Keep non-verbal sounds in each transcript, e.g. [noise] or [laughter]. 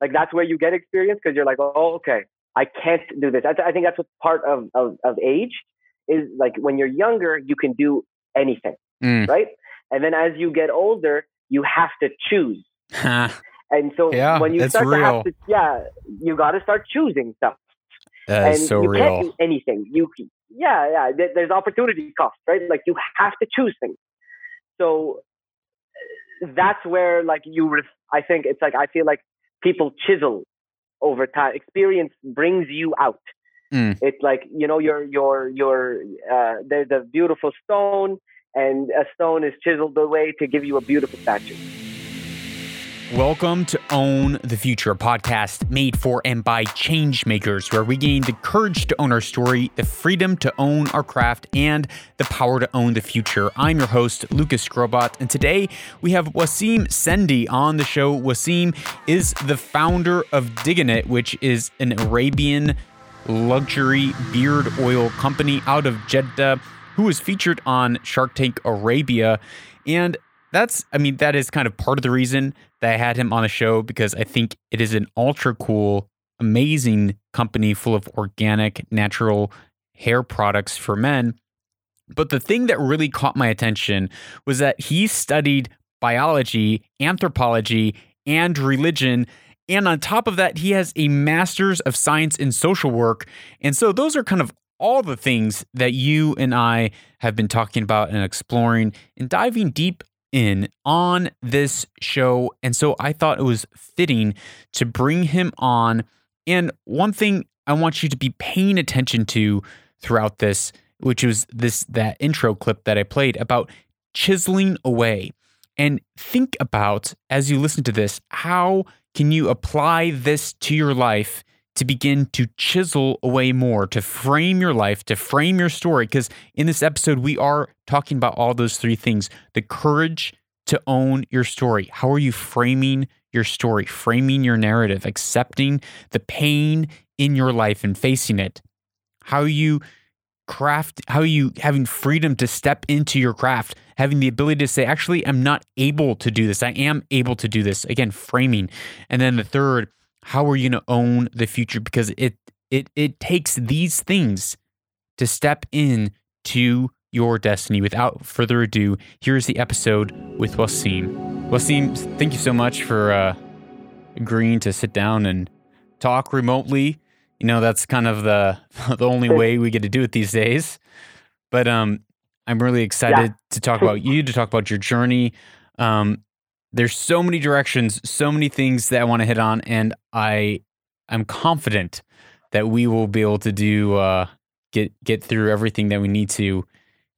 like that's where you get experience because you're like, oh, okay, I can't do this. I, I think that's what part of, of, of age is like when you're younger, you can do anything, Mm. right? And then as you get older, you have to choose. And so Yeah, when you start to have to, yeah, you got to start choosing stuff. that and is so you real. can't do anything. You, yeah, yeah. there- There's opportunity cost, right? Like you have to choose things. So that's where, like, you. Ref- I think it's like I feel like people chisel over time. Experience brings you out. Mm. It's like you know, your your your. Uh, there's a beautiful stone, and a stone is chiseled away to give you a beautiful statue. Welcome to Own the Future, podcast made for and by changemakers, where we gain the courage to own our story, the freedom to own our craft, and the power to own the future. I'm your host, Lucas Skrobot, and today we have Waseem Sendi on the show. Waseem is the founder of Diggin' which is an Arabian luxury beard oil company out of Jeddah, who was featured on Shark Tank Arabia. And that's, I mean, that is kind of part of the reason that I had him on the show because I think it is an ultra cool, amazing company full of organic, natural hair products for men. But the thing that really caught my attention was that he studied biology, anthropology, and religion. And on top of that, he has a master's of science in social work. And so those are kind of all the things that you and I have been talking about and exploring and diving deep in on this show. And so I thought it was fitting to bring him on. And one thing I want you to be paying attention to throughout this, which was this that intro clip that I played about chiseling away. And think about as you listen to this, how can you apply this to your life to begin to chisel away more, to frame your life, to frame your story? Because in this episode, we are talking about all those three things the courage to own your story. How are you framing your story, framing your narrative, accepting the pain in your life and facing it? How you craft how you having freedom to step into your craft having the ability to say actually i'm not able to do this i am able to do this again framing and then the third how are you going to own the future? Because it it it takes these things to step in to your destiny. Without further ado here's the episode with Waseem Waseem thank you so much for uh agreeing to sit down and talk remotely. You know that's kind of the [laughs] the only way we get to do it these days. But um i'm really excited to talk about you to talk about your journey. Um there's so many directions so many things that i want to hit on and i i'm confident that we will be able to do uh get get through everything that we need to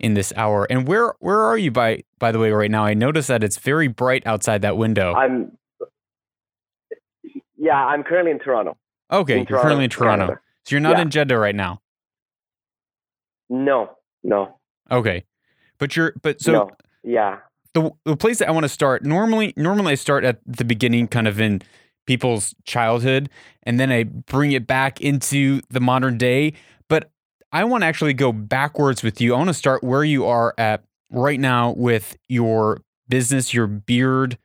in this hour and where where are you by by the way right now i notice that it's very bright outside that window I'm. Yeah, I'm currently in Toronto. okay in you're Toronto, currently in toronto Canada. so you're not Yeah. in jeddah right now No, no, Okay. But you're but so no. Yeah. The the place that I want to start normally normally I start at the beginning kind of in people's childhood and then I bring it back into the modern day, but I want to actually go backwards with you. I want to start where you are at right now with your business, your beard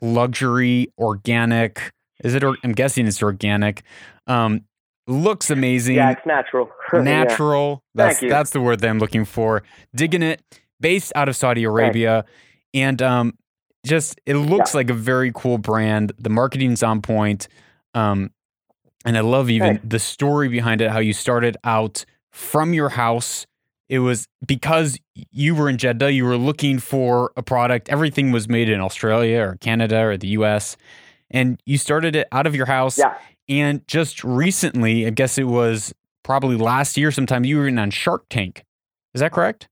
luxury organic. Is it or, I'm guessing it's organic. Um looks amazing Yeah, it's natural. [laughs] Yeah. natural. That's Thank you. that's the word that I'm looking for. Diggn'it, based out of Saudi Arabia, and um, just it looks like a very cool brand. The marketing's on point, um, and I love even the story behind it. How you started out from your house. It was because you were in Jeddah. You were looking for a product. Everything was made in Australia or Canada or the U.S. And you started it out of your house. Yeah. And just recently, I guess it was probably last year sometime, you were in on Shark Tank. Is that correct?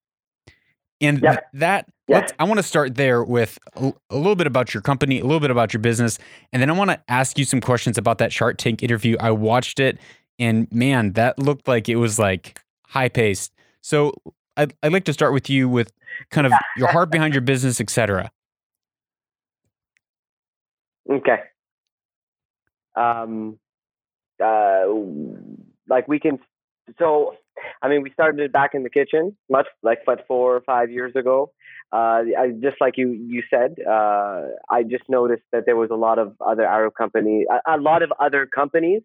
And Yeah. th- that, Yeah. I want to start there with a, a little bit about your company, a little bit about your business. And then I want to ask you some questions about that Shark Tank interview. I watched it and man, that looked like it was like high paced. So I'd, I'd like to start with you with kind of your heart behind your business, et cetera. Okay. Um, uh, like we can. So I mean, we started it back in the kitchen, much like but four or five years ago. Uh, I, just like you you said, uh, I just noticed that there was a lot of other Arab companies, a, a lot of other companies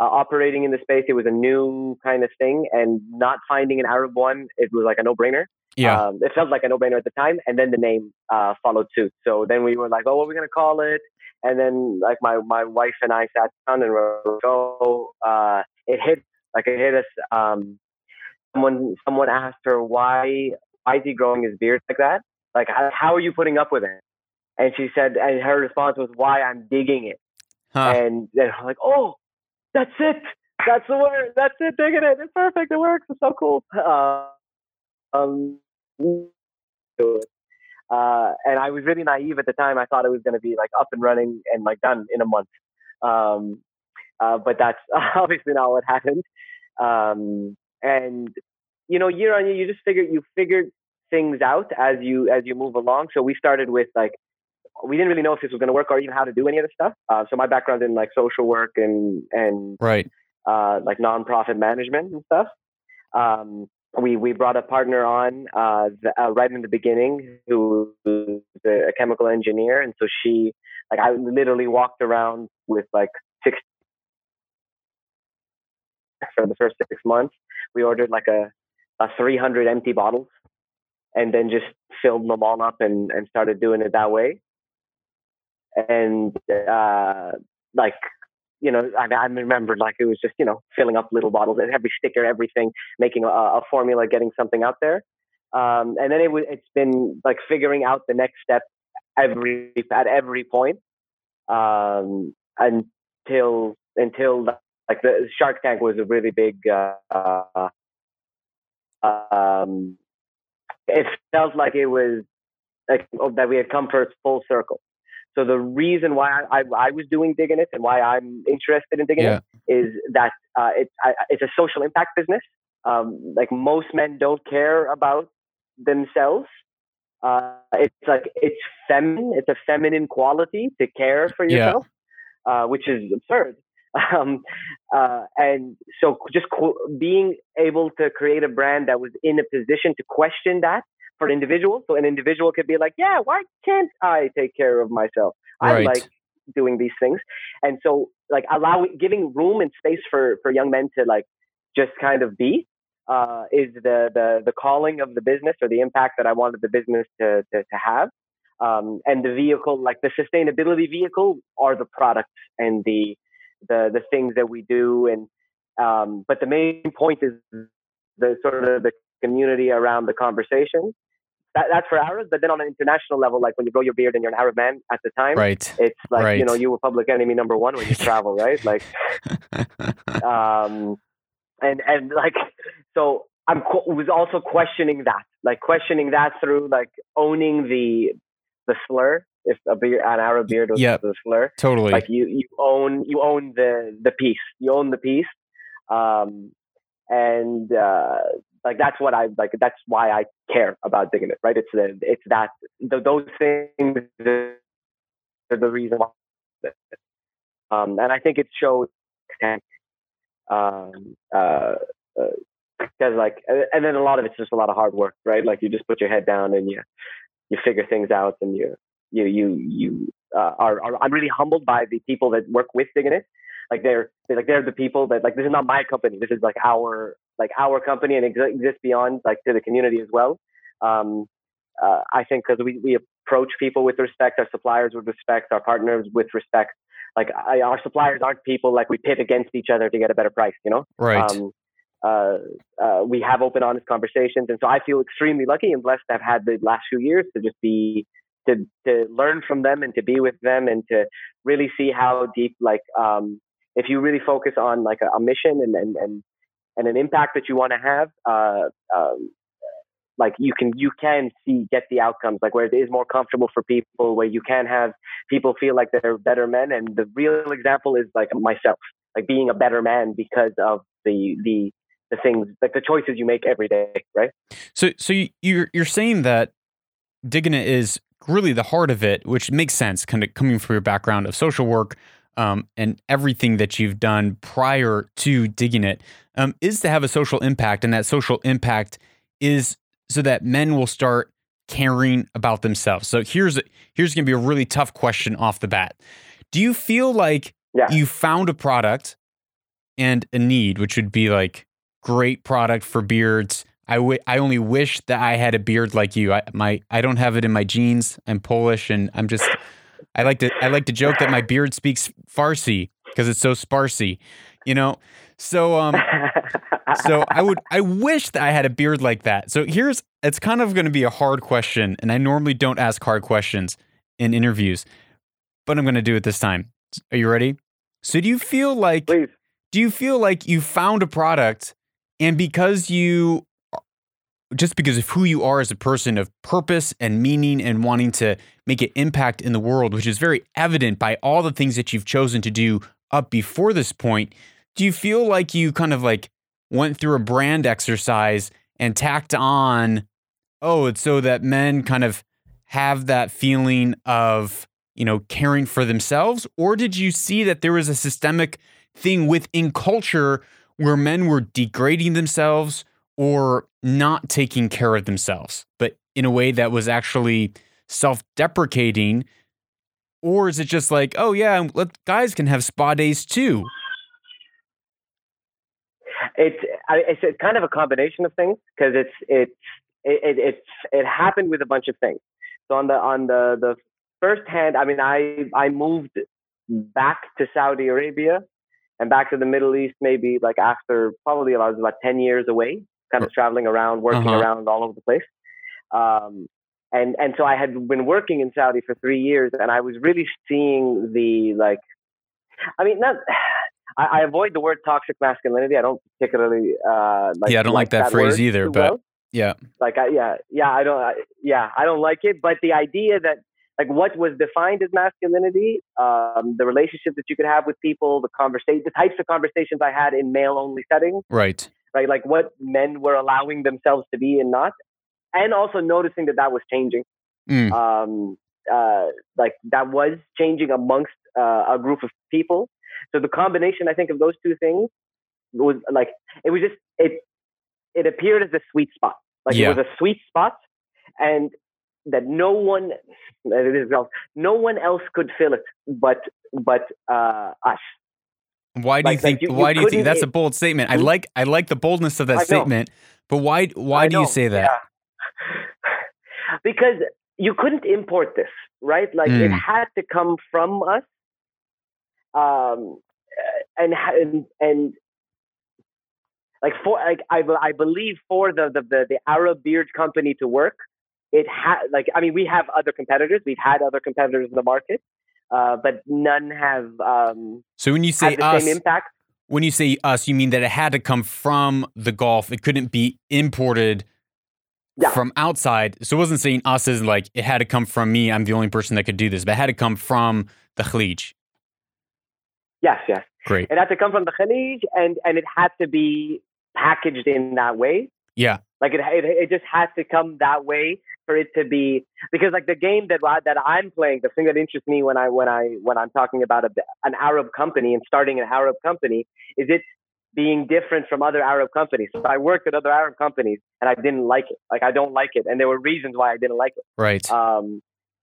uh, operating in the space. It was a new kind of thing, and not finding an Arab one, it was like a no brainer. Yeah, um, it felt like a no brainer at the time, and then the name uh, followed suit. So then we were like, oh, what are we gonna call it? And then like my my wife and I sat down and were like, oh, uh, it hit like it hit us. Um, someone someone asked her why why is he growing his beard like that? Like how, are you putting up with it? And she said, and her response was, why I'm digging it. Huh. And they're like, oh, that's it. That's the word. That's it. Digging it. It's perfect. It works. It's so cool. Uh, um, uh, and I was really naive at the time. I thought it was going to be like up and running and like done in a month. Um, uh, but that's [laughs] obviously not what happened. Um, and you know, year on year, you just figure you figured things out as you as you move along. So we started with like we didn't really know if this was going to work or even how to do any of this stuff. Uh, so my background in like social work and and right uh, like nonprofit management and stuff. Um, we we brought a partner on uh, the, uh, right in the beginning who was a chemical engineer, and so she like I literally walked around with like six for the first six months. We ordered like a, a 300 empty bottles and then just filled them all up and, and started doing it that way. And uh, like, you know, I, I remember like it was just, you know, filling up little bottles, and every sticker, everything, making a, a formula, getting something out there. Um, and then it was, it's been like figuring out the next step every at every point um, until until like the Shark Tank was a really big. Uh, um, it felt like it was like oh, that we had come for full circle. So the reason why I, I, I, was doing Diggn'it and why I'm interested in digging yeah. it is that uh, it's I, it's a social impact business. Um, like most men don't care about themselves. Uh, it's like it's feminine. It's a feminine quality to care for yourself, yeah. uh, which is absurd. Um, uh, and so just co- being able to create a brand that was in a position to question that for individuals. So an individual could be like, yeah, why can't I take care of myself? Right. I like doing these things. And so like allowing, giving room and space for, for young men to like just kind of be, uh, is the, the, the calling of the business or the impact that I wanted the business to, to, to have. Um, and the vehicle, like the sustainability vehicle are the products and the, the the things that we do and um, but the main point is the sort of the community around the conversation. That, that's for Arabs, but then on an international level, like when you grow your beard and you're an Arab man at the time, right? It's like right. you know you were public enemy number one when you travel, right? Like, um, and and like so I'm was also questioning that, like questioning that through like owning the the slur if a beard, an Arab beard was yep, the slur. Totally. Like you, you own you own the the piece. You own the piece. Um, and uh, like that's what I like. That's why I care about Diggn'it. Right? It's the it's that the, those things are the reason why. Um, and I think it shows. Um, uh, because uh, like, and then a lot of it's just a lot of hard work, right? Like you just put your head down and you you figure things out and you you you you uh, are, are, I'm really humbled by the people that work with Diggin' Like they're, they're like they're the people that like this is not my company. This is like our like our company and it exists beyond like to the community as well. Um, uh, I think because we we approach people with respect, our suppliers with respect, our partners with respect. Like I, our suppliers aren't people like we pit against each other to get a better price. You know, right? Um, uh, uh, we have open, honest conversations, and so I feel extremely lucky and blessed to have had the last few years to just be to to learn from them and to be with them and to really see how deep like um, if you really focus on like a, a mission and, and and and an impact that you want to have uh, um, like you can you can see get the outcomes like where it is more comfortable for people where you can have people feel like they're better men. And the real example is like myself like being a better man because of the the the things like the choices you make every day right? So so you're you're saying that Diggn'it is really the heart of it, which makes sense, kind of coming from your background of social work. um, and everything that you've done prior to Diggn'it um, is to have a social impact, and that social impact is so that men will start caring about themselves. So here's here's going to be a really tough question off the bat. Do you feel like Yeah. you found a product and a need, which would be like great product for beards? I wi- I only wish that I had a beard like you. I my I don't have it in my genes. I'm Polish, and I'm just I like to I like to joke that my beard speaks Farsi because it's so sparsy, you know. So um so I would I wish that I had a beard like that. So here's it's kind of going to be a hard question, and I normally don't ask hard questions in interviews, but I'm going to do it this time. Are you ready? So do you feel like Please. do you feel like you found a product and because you just because of who you are as a person of purpose and meaning and wanting to make an impact in the world which is very evident by all the things that you've chosen to do up before this point do you feel like you kind of like went through a brand exercise and tacked on oh it's so that men kind of have that feeling of you know caring for themselves? Or did you see that there was a systemic thing within culture where men were degrading themselves or not taking care of themselves, but in a way that was actually self deprecating? Or is it just like, oh, yeah, guys can have spa days too? it's it's kind of a combination of things because it's it's it, it it happened with a bunch of things. So on the on the the first hand, I mean, I I moved back to Saudi Arabia and back to the Middle East maybe like after probably I was about ten years away, kind of traveling around, working Uh-huh. around all over the place. Um, and and so I had been working in Saudi for three years, and I was really seeing the like. I mean, not. [sighs] I, I avoid the word toxic masculinity. I don't particularly uh, like. Yeah, I don't like that phrase either, but- well. Yeah. like, I, yeah, yeah, I don't. I, yeah, I don't like it. But the idea that like what was defined as masculinity, um, the relationship that you could have with people, the conversation, the types of conversations I had in male-only settings, Right. Right? Like what men were allowing themselves to be and not, and also noticing that that was changing. Mm. Um, uh, like that was changing amongst uh, a group of people. So the combination, I think, of those two things was like it was just it. It appeared as a sweet spot. Like Yeah. it was a sweet spot, and that no one, [laughs] no one else could fill it, but but uh, us. Why do you Like- think? like you- you why do you think that's a bold statement? I like I like the boldness of that statement, but why why do you say that? yeah. [laughs] because you couldn't import this, right? Like it Mm. had to come from us, um, and and and like for like I I believe for the the the, the Arab beard company to work, it had like I mean we have other competitors, we've had other competitors in the market, uh, but none have um, So when you say the us, same impact. when you say us, you mean that it had to come from the Gulf. It couldn't be imported Yeah. from outside. So it wasn't saying us as like it had to come from me. I'm the only person that could do this, but it had to come from the Khalij. Yes, yes. Great. It had to come from the Khalij, and and it had to be packaged in that way. Yeah. Like it, it, it just has to come that way for it to be because like the game that that I'm playing, the thing that interests me when I when I when I'm talking about a, an Arab company and starting an Arab company is it being different from other Arab companies. So I worked at other Arab companies and I didn't like it. Like I don't like it, and there were reasons why I didn't like it. Right. Um,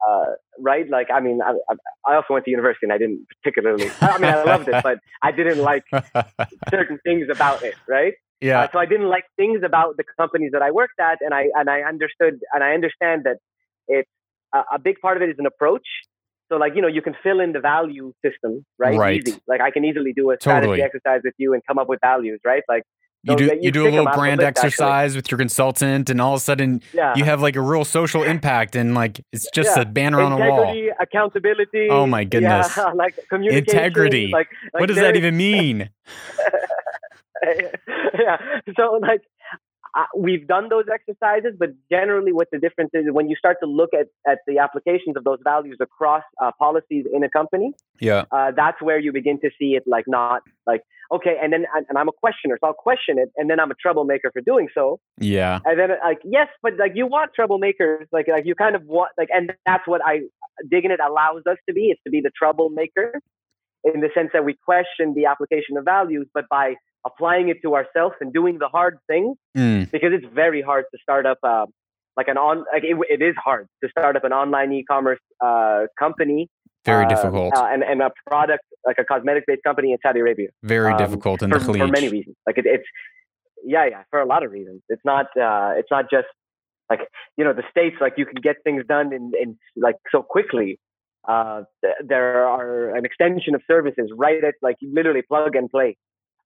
uh, right? Like I mean, I, I- I also went to university and I didn't particularly. I mean, I loved it, but I didn't like [laughs] certain things about it. Right? Yeah. Uh, so I didn't like things about the companies that I worked at, and I and I understood and I understand that it's a, a big part of it is an approach. So like you know you can fill in the value system right, Right. easy. Like I can easily do a strategy Totally. exercise with you and come up with values, right? Like You do you do a little brand list, actually. exercise with your consultant, and all of a sudden Yeah, you have like a real social impact, and like it's just Yeah. a banner on a wall. accountability. Oh my goodness. Yeah, [laughs] like communication. Integrity. Like, like what does that even mean? [laughs] [laughs] yeah. So like uh, we've done those exercises, but generally, what the difference is when you start to look at at the applications of those values across uh, policies in a company, Yeah. uh, that's where you begin to see it like not like okay, and then and, and I'm a questioner, so I'll question it, and then I'm a troublemaker for doing so, Yeah. and then like yes, but like you want troublemakers, like like you kind of want like, and that's what I Diggn'it allows us to be. It's to be the troublemaker in the sense that we question the application of values, but by applying it to ourselves and doing the hard things, Mm. because it's very hard to start up uh, like an on like it, it is hard to start up an online e-commerce uh, company Very uh, difficult. uh, and, and a product like a cosmetic based company in Saudi Arabia Very um, difficult in for, the for many reasons. Like it, it's yeah, yeah, for a lot of reasons. It's not uh, it's not just like you know the states like you can get things done in, in like so quickly. Uh, th- there are an extension of services right at like literally plug and play.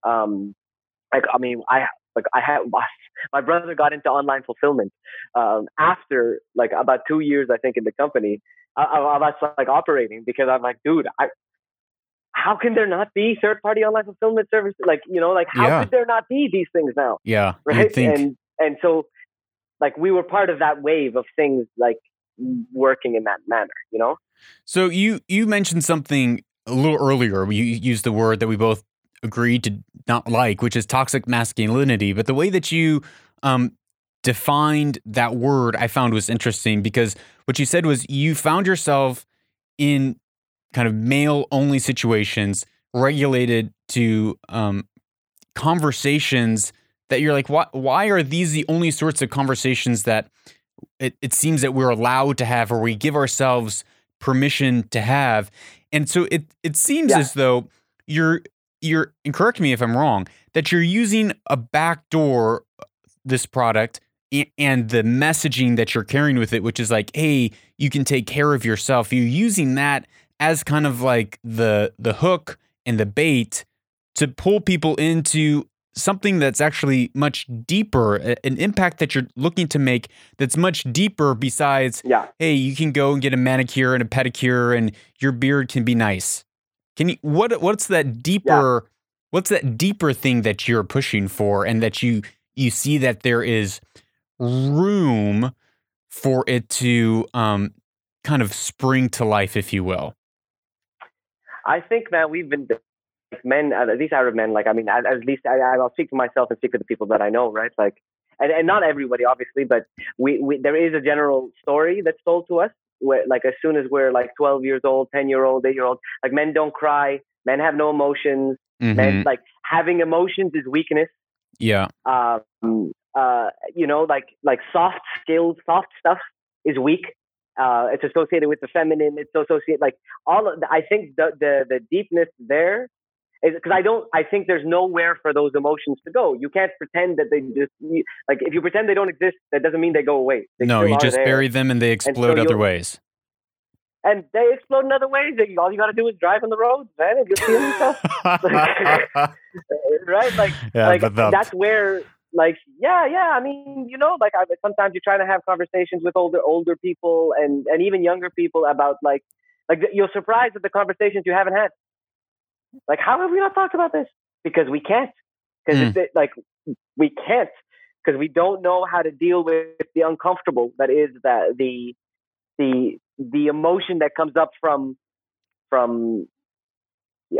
Um, like I mean, I like I had [laughs] my brother got into online fulfillment um, after like about two years I think in the company. I, I, was like operating because I'm like, dude, I how can there not be third party online fulfillment services? Like, you know, like how Yeah. could there not be these things now? Yeah, Right. And and so like we were part of that wave of things like working in that manner, you know? So you you mentioned something a little earlier. You used the word that we both agreed to not like, which is toxic masculinity. But the way that you um, defined that word, I found was interesting because what you said was you found yourself in kind of male only situations, regulated to um, conversations that you're like, why? Why are these the only sorts of conversations that it, it seems that we're allowed to have, or we give ourselves permission to have? And so it it seems Yeah. as though you're you're and correct me if I'm wrong that you're using a backdoor uh, this product and the messaging that you're carrying with it, which is like, hey, you can take care of yourself. You're using that as kind of like the the hook and the bait to pull people into something that's actually much deeper, an impact that you're looking to make that's much deeper besides Yeah. hey, you can go and get a manicure and a pedicure and your beard can be nice. Can you what what's that deeper what's that deeper thing that you're pushing for and that you you see that there is room for it to um kind of spring to life if you will. I think, man, we've been like men, at least Arab men. Like, I mean, at, at least I, I'll speak for myself and speak for the people that I know, right? Like, and, and not everybody, obviously, but we, we there is a general story that's told to us. Like, as soon as we're like 12 years old, 10 year old, 8 year old, like, men don't cry, men have no emotions, Mhm. men like having emotions is weakness. Yeah. Um, uh, you know, like like soft skills, soft stuff is weak. Uh, it's associated with the feminine. It's associated like all. Of the, I think the the the deepness there because I don't. I think there's nowhere for those emotions to go. You can't pretend that they just like if you pretend they don't exist, that doesn't mean they go away. They no, you just there. bury them and they explode other you'll- ways. and they explode in other ways. All you got to do is drive on the roads, man, and you'll see them yourself. [laughs] [laughs] right? Like yeah, like that's where like yeah yeah i mean you know like I, sometimes you're trying to have conversations with older older people and and even younger people about like like you're surprised at the conversations you haven't had like how have we not talked about this? Because we can't. Because Mm. it's like we can't. Because we don't know how to deal with the uncomfortable that is that the the the emotion that comes up from from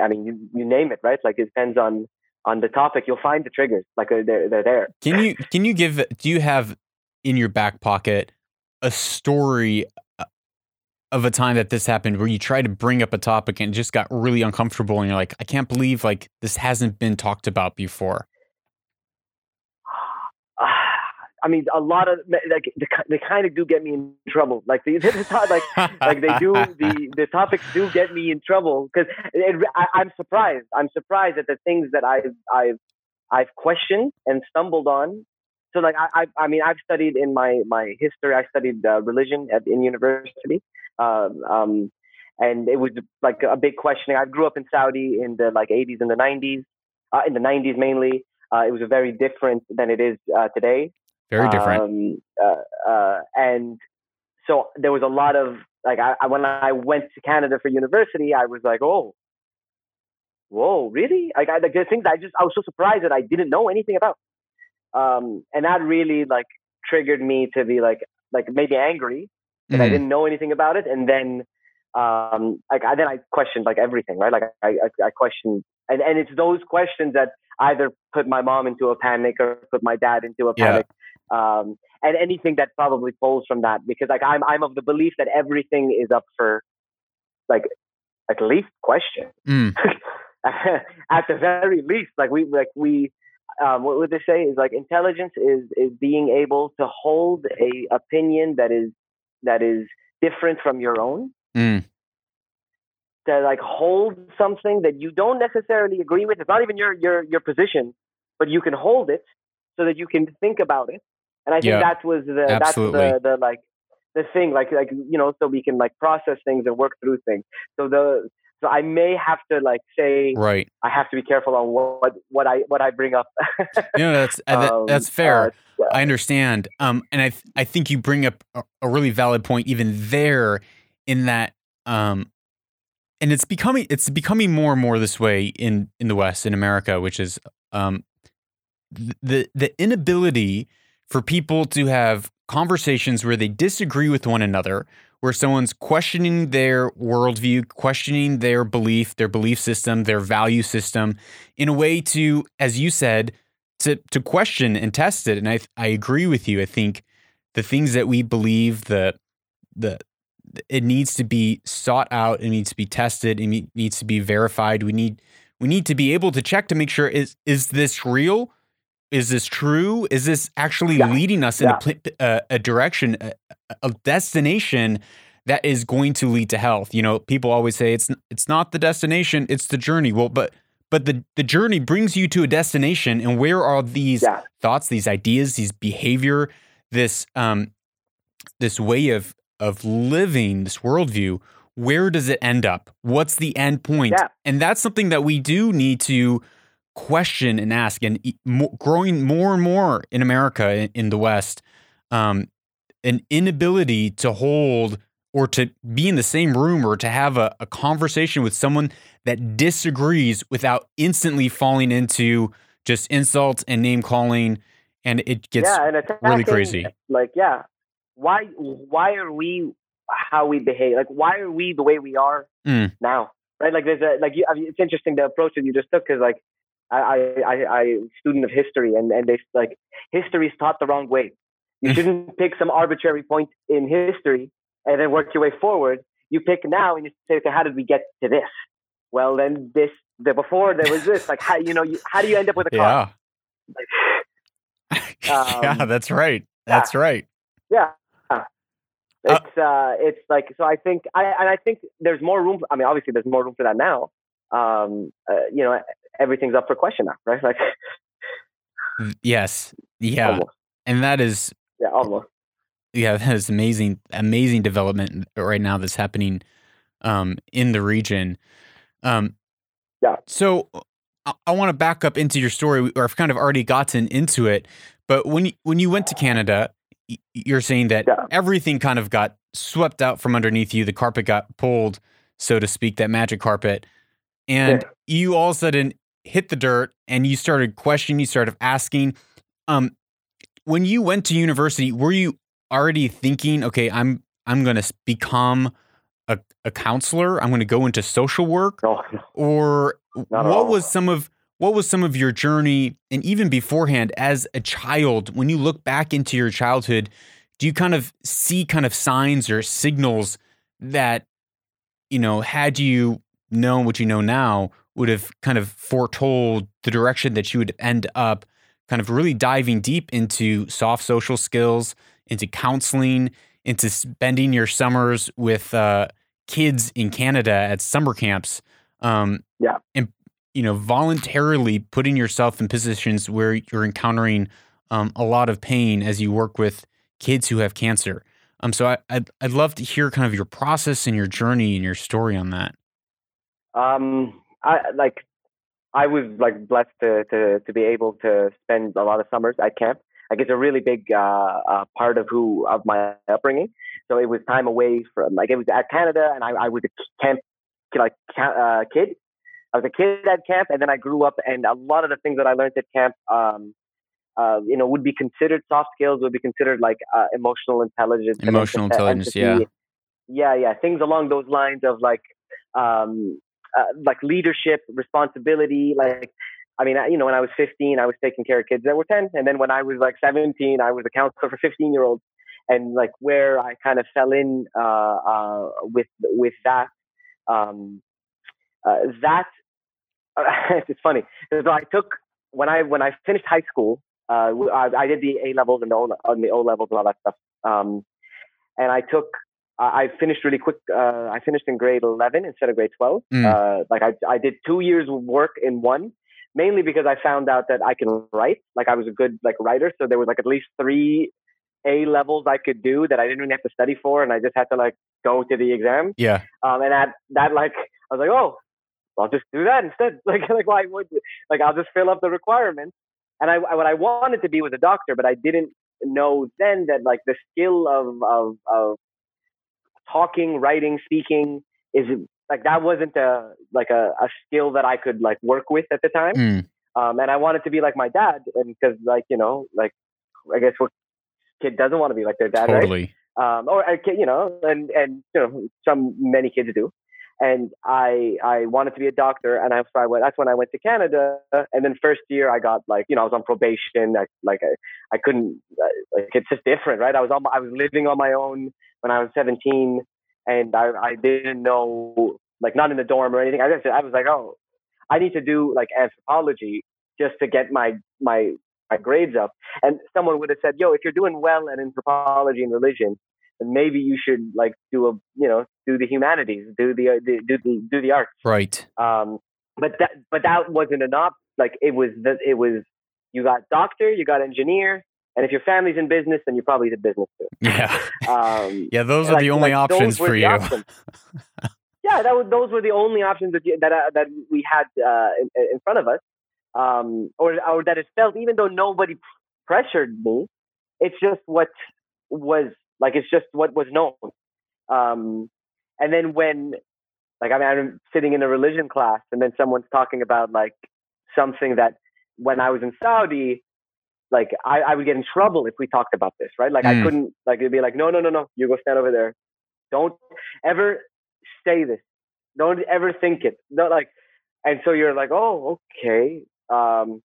I mean you, you name it right? Like it depends on on the topic. You'll find the triggers. Like they're they're there. Can you can you give do you have in your back pocket a story of a time that this happened where you tried to bring up a topic and just got really uncomfortable and you're like I can't believe like this hasn't been talked about before. [sighs] I mean, a lot of like they, kind of do get me in trouble. Like the, [laughs] the like like they do [laughs] the the topics do get me in trouble because I'm surprised. I'm surprised at the things that I've I've I've questioned and stumbled on. So like I I, I mean I've studied in my my history. I studied uh, religion at in university. Um, um, and it was like a big questioning. I grew up in Saudi in the like 80s and the 90s, uh, in the 90s mainly. Uh, it was a very different than it is uh, today. Very different. Um, uh, uh, and so there was a lot of like I, I, when I went to Canada for university, I was like, oh, whoa, really? Like, I, like things I just I was so surprised that I didn't know anything about. Um, and that really like triggered me to be like like maybe angry that I Mhm. didn't know anything about it, and then um, like I, then I questioned like everything, right? Like I, I, I questioned, and and it's those questions that either put my mom into a panic or put my dad into a Yeah. panic, um, and anything that probably falls from that, because like I'm I'm of the belief that everything is up for like at least question. Mm. [laughs] at the very least, like we like we um, what would they say is like intelligence is is being able to hold a opinion that is that is different from your own. Mm. To like hold something that you don't necessarily agree with. It's not even your your your position, but you can hold it so that you can think about it. And I think Yeah, that was the absolutely. that's the the like the thing like like you know so we can like process things and work through things. So the so I may have to like say Right. I have to be careful on what what I what I bring up. You know, that's uh, [laughs] Um, that's fair. uh, yeah. I understand. Um, and I th- I think you bring up a, a really valid point even there in that um and it's becoming it's becoming more and more this way in in the West in America, which is um the the inability for people to have conversations where they disagree with one another, where someone's questioning their worldview, questioning their belief, their belief system, their value system, in a way to, as you said, to to question and test it. And I I agree with you. I think the things that we believe, the the it needs to be sought out. It needs to be tested. It needs to be verified. We need we need to be able to check to make sure is is this real? Is this true? Is this actually Yeah. leading us in Yeah. a, pl- a, a direction, a, a destination that is going to lead to health? You know, people always say it's it's not the destination, it's the journey. Well, but but the the journey brings you to a destination, and where are these Yeah. thoughts, these ideas, these behavior, this um this way of of living, this worldview? Where does it end up? What's the end point? Yeah. And that's something that we do need to question and ask. And mo- growing more and more in America, in, in the West, um, an inability to hold or to be in the same room or to have a, a conversation with someone that disagrees without instantly falling into just insults and name calling. And it gets yeah, and really crazy. Like, yeah, why why are we how we behave? Like, why are we the way we are Mm. now? Right? Like, there's a like you, I mean, it's interesting the approach that you just took because like I I I I student of history and and they like history is taught the wrong way. You Mm. shouldn't pick some arbitrary point in history and then work your way forward. You pick now and you say, okay, how did we get to this? Well, then this the before there was this. Like, how you know you, how do you end up with a car? Yeah. [laughs] yeah, Um, that's right. That's right. Yeah. It's uh, it's like so. I think I and I think there's more room. I mean, obviously, there's more room for that now. Um, uh, you know, everything's up for question now, right? Like, Yes. Yeah. almost. And that is Yeah, almost. yeah, that is amazing, amazing development right now that's happening um, in the region. Um, Yeah. So I, I want to back up into your story, or I've kind of already gotten into it. But when you, when you went to Canada, you're saying that Yeah. everything kind of got swept out from underneath you. The carpet got pulled, so to speak, that magic carpet, and Yeah. you all of a sudden hit the dirt, and you started questioning. You started asking. Um, when you went to university, were you already thinking, okay, I'm I'm going to become a, a counselor. I'm going to go into social work, No, [laughs] or Not what was some of what was some of your journey, and even beforehand as a child, when you look back into your childhood, do you kind of see kind of signs or signals that you know had you known what you know now would have kind of foretold the direction that you would end up kind of really diving deep into soft social skills into counseling into spending your summers with uh, kids in canada at summer camps um, Yeah. and you know voluntarily putting yourself in positions where you're encountering um, a lot of pain as you work with kids who have cancer um, so I, I'd, I'd love to hear kind of your process and your journey and your story on that Um, I like I was like blessed to to to be able to spend a lot of summers at camp. Like it's a really big uh, uh, part of who of my upbringing. So it was time away from like it was at Canada, and I, I was a camp like uh, kid. I was a kid at camp, and then I grew up, and a lot of the things that I learned at camp, um, uh, you know, would be considered soft skills, would be considered like uh, emotional intelligence, Emotional intelligence, empathy. yeah, yeah, things along those lines of like, um, uh, like leadership, responsibility. Like, I mean, I, you know, when I was 15, I was taking care of kids that were 10, and then when I was like 17, I was a counselor for 15 year olds, and like where I kind of fell in uh, uh, with with that. Um, uh, that [laughs] it's funny. So I took when I when I finished high school, uh, I, I did the A levels and the O, and the O levels and all that stuff. Um, and I took I finished really quick. Uh, I finished in grade 11 instead of grade 12. Mm. Uh, like I, I did two years of work in one, mainly because I found out that I can write. Like I was a good like writer, so there was like at least three A levels I could do that I didn't really have to study for, and I just had to like go to the exam. Yeah. Um, and that that like I was like, oh, I'll just do that instead. [laughs] Like like why would like I'll just fill up the requirements. And I what I wanted to be was a doctor, but I didn't know then that like the skill of of of talking, writing, speaking is like that wasn't a like a, a skill that I could like work with at the time. Mm. Um, and I wanted to be like my dad, and because like you know, like I guess what kid doesn't want to be like their dad, totally. right? Um, or you know, and and you know, some many kids do. And I I wanted to be a doctor, and I, so I went, that's when I went to Canada. And then first year I got like you know I was on probation. I, like I, I couldn't like it's just different, right? I was on I was living on my own when I was 17, and I, I didn't know, like, not in the dorm or anything. I just, I was like, oh, I need to do like anthropology just to get my my my grades up. And someone would have said, yo, if you're doing well at anthropology and religion, then maybe you should like do a, you know, do the humanities, do the, uh, do the do the arts. Right. Um, but that but that wasn't enough. Like it was that it was you got doctor, you got engineer, and if your family's in business, then you're probably did business too. [laughs] Yeah. Um, yeah, those are like, the only like, options for you. Options. [laughs] yeah, that was, those were the only options that you, that uh, that we had uh, in, in, front of us, um, or or that it felt even though nobody pressured me, it's just what was like. It's just what was known. Um, and then when, like, I mean, I'm sitting in a religion class, and then someone's talking about like something that when I was in Saudi, like I, I would get in trouble if we talked about this, right? Like mm. I couldn't like it'd be like, no, no, no, no, you go stand over there. Don't ever say this. Don't ever think it. Not like and so you're like, oh, okay. Um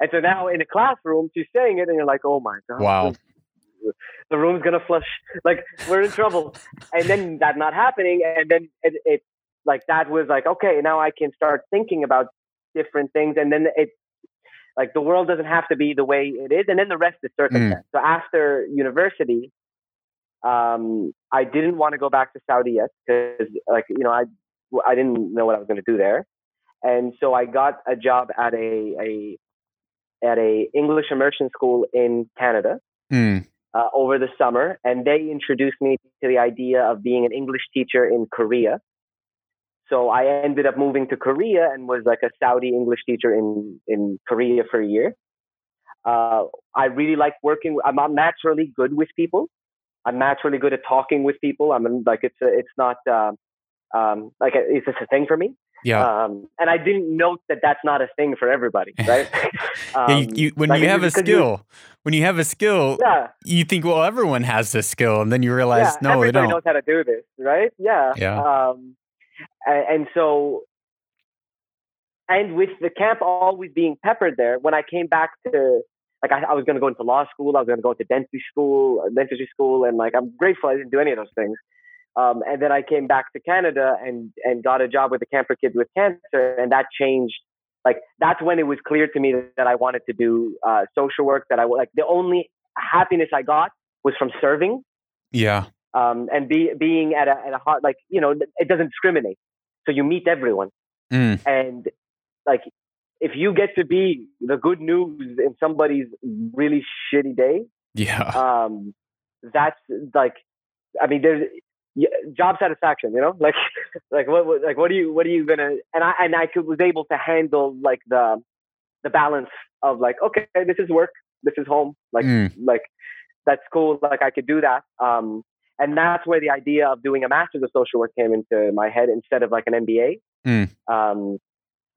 and so now in a classroom she's saying it and you're like, oh my God. Wow. The room's gonna flush. Like we're in trouble. and then that not happening and then it, it like that was like, okay, now I can start thinking about different things and then it like the world doesn't have to be the way it is, and then the rest is circumstance. Mm. So after university, um, I didn't want to go back to Saudi yet because, like, you know, I I didn't know what I was going to do there, and so I got a job at a a at a English immersion school in Canada. Mm. Uh, over the summer, and they introduced me to the idea of being an English teacher in Korea. So I ended up moving to Korea and was like a Saudi English teacher in, in Korea for a year. Uh, I really like working. I'm not naturally good with people. I'm naturally good at talking with people. I'm like it's a, it's not uh, um, like it's just a thing for me. Yeah. Um, and I didn't note that that's not a thing for everybody, [laughs] right? um, yeah, you, you, when like you have a skill, you, when you have a skill, yeah. you think, well, everyone has this skill, and then you realize, yeah, no, they don't. knows how to do this, right? Yeah. Yeah. Um, and, so, and with the camp always being peppered there, when I came back to, like, I, I was going to go into law school, I was going to go into dentistry school, dentistry school, and like, I'm grateful I didn't do any of those things. Um, and then I came back to Canada and and got a job with the Camp for Kids with Cancer, and that changed. Like that's when it was clear to me that, that I wanted to do uh, social work. That I like the only happiness I got was from serving. Yeah um, and be, being at a, at a heart, like, you know, it doesn't discriminate. So you meet everyone. Mm. And like, if you get to be the good news in somebody's really shitty day, yeah, um, that's like, I mean, there's job satisfaction, you know, [laughs] like, like what, what, like, what are you, what are you gonna? And I, and I could, was able to handle like the, the balance of like, okay, this is work, this is home, like, mm. like that's cool, like I could do that. Um, and that's where the idea of doing a master's of social work came into my head instead of like an MBA. Mm. Um,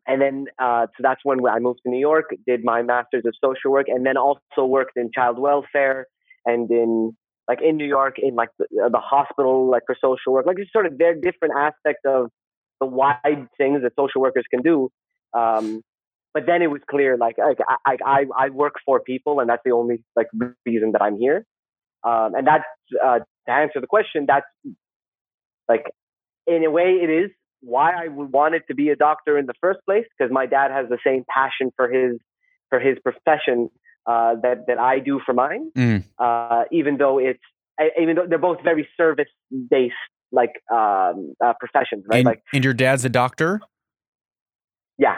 and then, uh, so that's when I moved to New York, did my master's of social work, and then also worked in child welfare and in like in New York in like the, the hospital, like for social work, like just sort of very different aspects of the wide things that social workers can do. Um, but then it was clear, like, like I, I, I work for people, and that's the only like reason that I'm here. Um, and that's uh, to answer the question, that's like in a way it is why I wanted to be a doctor in the first place because my dad has the same passion for his for his profession uh, that that I do for mine. Mm. Uh, even though it's even though they're both very service based like um, uh, professions, right? And, like, and your dad's a doctor. Yeah,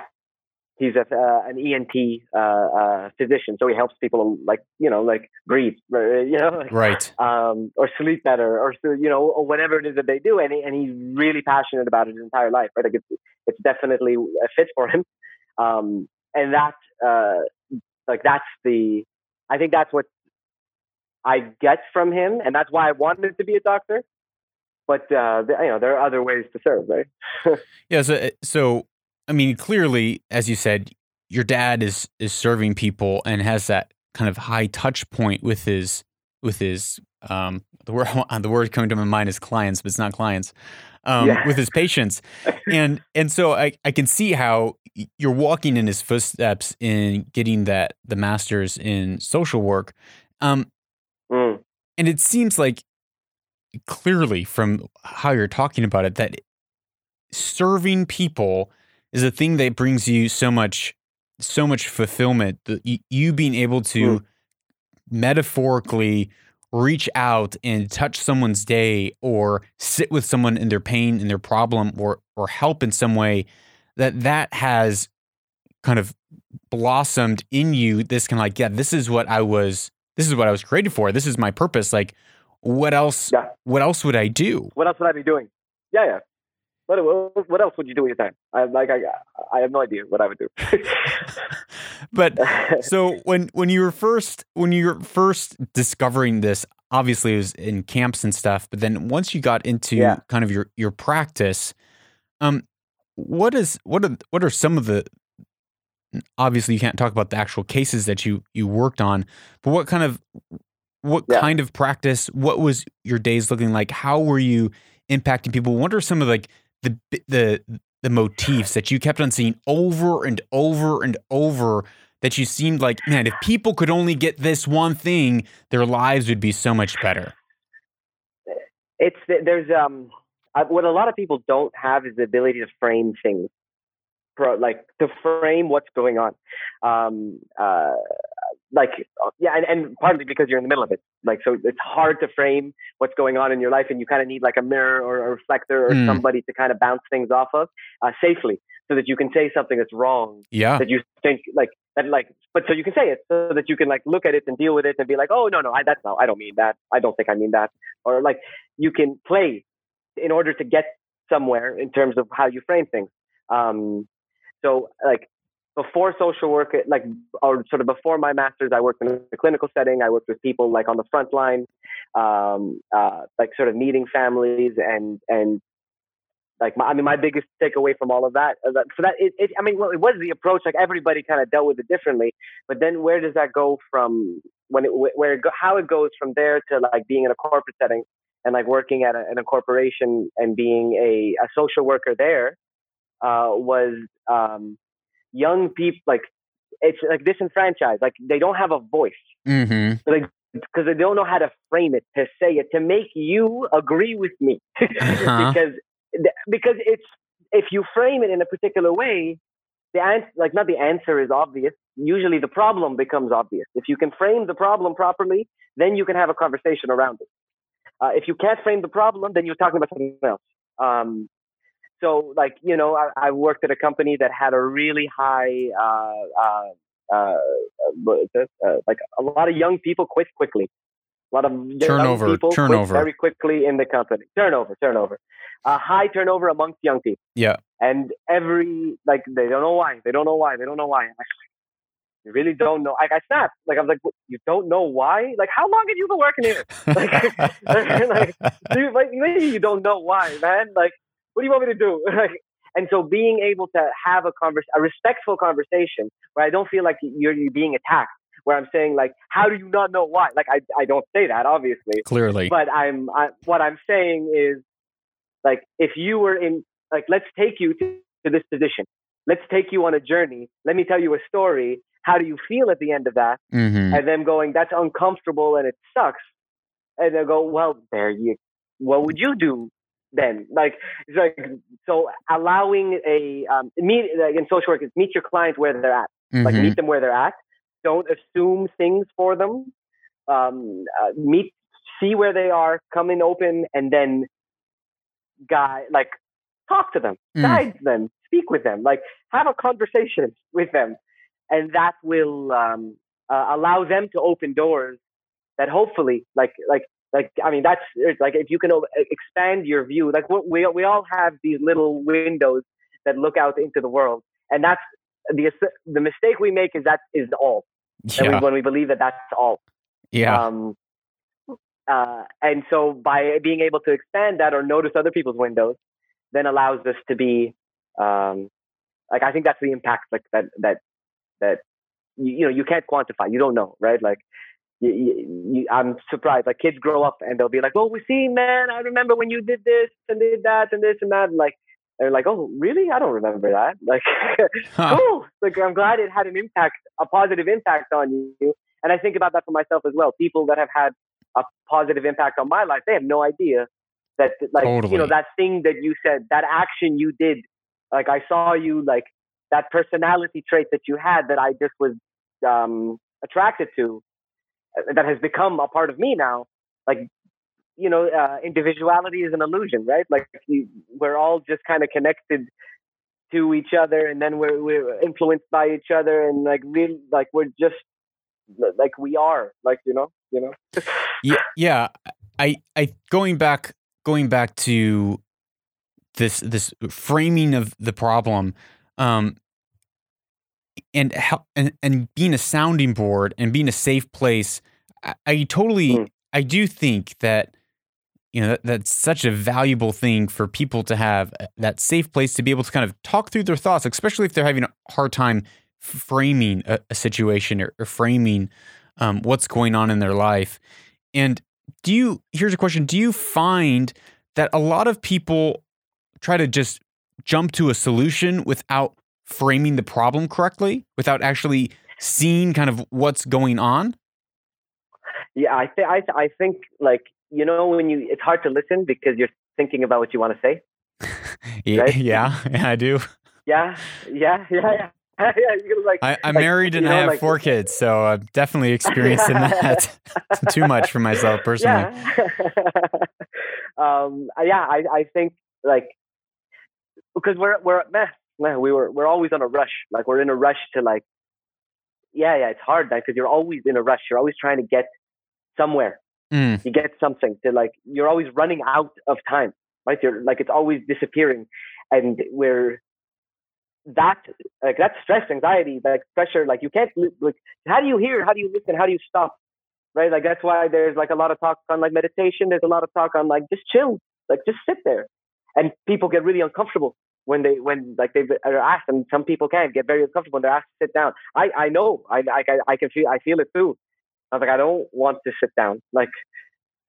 he's a, uh, an ENT uh, uh, physician, so he helps people like you know like breathe, you know, like, right, um, or sleep better, or you know, or whatever it is that they do, and he, and he's really passionate about it his entire life. Right, like it's it's definitely a fit for him, um, and that uh, like that's the I think that's what I get from him, and that's why I wanted to be a doctor. But uh, you know, there are other ways to serve, right? [laughs] yeah. So, so I mean, clearly, as you said, your dad is is serving people and has that kind of high touch point with his with his um the word [laughs] the word coming to my mind is clients, but it's not clients. Um, yeah. with his patients, and and so I, I can see how you're walking in his footsteps in getting that the masters in social work, um, mm. and it seems like clearly from how you're talking about it that serving people is a thing that brings you so much so much fulfillment you being able to mm. metaphorically reach out and touch someone's day or sit with someone in their pain and their problem or or help in some way that that has kind of blossomed in you. This kind of like yeah this is what i was this is what i was created for. This is my purpose. Like what else yeah. what else would i do? What else would i be doing? Yeah yeah what, what else would you do with your time? I like I I have no idea what I would do. [laughs] but [laughs] so when when you were first when you were first discovering this, obviously it was in camps and stuff. But then once you got into yeah. kind of your your practice, um, what is what are what are some of the obviously you can't talk about the actual cases that you you worked on, but what kind of what yeah. kind of practice? What was your days looking like? How were you impacting people? What are some of like the the the motifs that you kept on seeing over and over and over that you seemed like man if people could only get this one thing their lives would be so much better. It's there's um what a lot of people don't have is the ability to frame things like to frame what's going on. Um uh like yeah and, and partly because you're in the middle of it. Like so it's hard to frame what's going on in your life and you kind of need like a mirror or a reflector or mm. somebody to kind of bounce things off of uh, safely so that you can say something that's wrong. Yeah. That you think like that like but so you can say it so that you can like look at it and deal with it and be like oh no no I, that's not i don't mean that. I don't think i mean that. Or like you can play in order to get somewhere in terms of how you frame things. Um so like before social work, like or sort of before my master's, I worked in a clinical setting. I worked with people like on the front line, um, uh, like sort of meeting families and and like my, I mean, my biggest takeaway from all of that, uh, so that it, it, I mean, well, it was the approach. Like everybody kind of dealt with it differently, but then where does that go from when it where it go, how it goes from there to like being in a corporate setting and like working at a, in a corporation and being a, a social worker there uh, was um, young people like it's like disenfranchised. Like they don't have a voice. Mm-hmm. Like because they don't know how to frame it, to say it, to make you agree with me. [laughs] uh-huh. Because because it's if you frame it in a particular way, the answer like not the answer is obvious. Usually the problem becomes obvious. If you can frame the problem properly, then you can have a conversation around it. Uh, if you can't frame the problem, then you're talking about something else. Um, so like you know I, I, worked at a company that had a really high uh, uh, uh, uh, like a lot of young people quit quickly a lot of turnover people turnover very quickly in the company turnover turnover uh, high turnover amongst young people yeah and every like they don't know why they don't know why they don't know why you really don't know. Like I snapped. Like I was like, you don't know why? Like how long have you been working here? [laughs] like, [laughs] like, dude, like maybe you don't know why, man. Like what do you want me to do? [laughs] and so being able to have a convers- a respectful conversation where I don't feel like you're, you're being attacked, where I'm saying like, how do you not know why? Like I, I don't say that obviously. Clearly. But I'm, I, what I'm saying is like, if you were in, like, let's take you to, to this position. Let's take you on a journey. Let me tell you a story. How do you feel at the end of that? Mm-hmm. And then going, that's uncomfortable and it sucks. And they'll go, well, there you, what would you do then. Like it's like so allowing a um, meet like in social work is meet your client where they're at. Like Mhm. meet them where they're at. Don't assume things for them. Um, uh, meet see where they are come in open and then guy like talk to them Mm. guide them speak with them like have a conversation [laughs] with them. And that will um, uh, allow them to open doors that hopefully like like like I mean that's it's like if you can expand your view like we we all have these little windows that look out into the world and that's the the mistake we make is that is all and we, when we believe that that's all Yeah. um, uh, and so by being able to expand that or notice other people's windows, then allows us to be um, like I think that's the impact like that that that you, you know you can't quantify. You don't know, right? Like you, you, you, I'm surprised. Like kids grow up and they'll be like, "Oh, we see, man. I remember when you did this and did that and this and that." And like they're like, "Oh, really? I don't remember that." [laughs] Like Huh. cool. Like I'm glad it had an impact, a positive impact on you. And I think about that for myself as well. People that have had a positive impact on my life, they have no idea that like you know that thing that you said, that action you did. Like I saw you like that personality trait that you had that I just was um, attracted to, that has become a part of me now. Like you know, uh, individuality is an illusion, right? Like we're all just kind of connected to each other, and then we're we're influenced by each other, and like real, like we're just like we are, like you know, you know. yeah, yeah. I, I going back, going back to this, this framing of the problem, um, and how, and, and being a sounding board and being a safe place. I, I totally, Mm. I do think that, you know, that, that's such a valuable thing for people to have uh, that safe place to be able to kind of talk through their thoughts, especially if they're having a hard time framing a, a situation or, or framing um, what's going on in their life. And do you, here's a question Do you find that a lot of people try to just jump to a solution without framing the problem correctly, without actually seeing kind of what's going on? Yeah, I think I I think like you know when you it's hard to listen because you're thinking about what you want to say. [laughs] Yeah, Right? yeah, yeah, I do. Yeah, yeah, [laughs] yeah, yeah. [laughs] like, I, I'm like, married and you I have like- four kids, so I'm definitely experiencing that too much for myself personally. Yeah. um, yeah, I, I think like because we're we're man, man, we were we're always on a rush. Like we're in a rush to like, yeah, yeah, it's hard because you're always in a rush. You're always trying to get somewhere. Mm, You get something to like. You're always running out of time, right? You're like it's always disappearing, and we're that like that stress, anxiety, like pressure. Like you can't like how do you hear? How do you listen? How do you stop? Right? Like that's why there's like a lot of talk on like meditation. There's a lot of talk on like just chill, like just sit there, and people get really uncomfortable when they when like they are asked, and some people can't get very uncomfortable when they're asked to sit down. I I know I I I can feel I feel it too. I was like I don't want to sit down. Like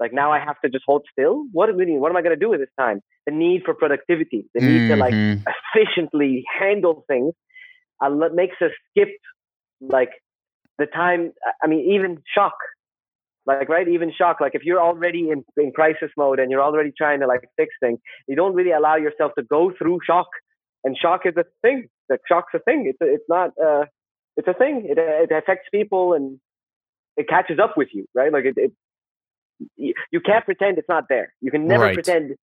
like now I have to just hold still. What am I what am I going to do with this time? The need for productivity, the need to like mhm. efficiently handle things uh, makes us skip like the time i mean even shock like right even shock like if you're already in, in crisis mode and you're already trying to like fix things you don't really allow yourself to go through shock. And shock is a thing. Like shock's a thing. It's a, it's not uh it's a thing. It, it affects people and it catches up with you right? Like it, it you, you can't pretend it's not there. You can never Right. pretend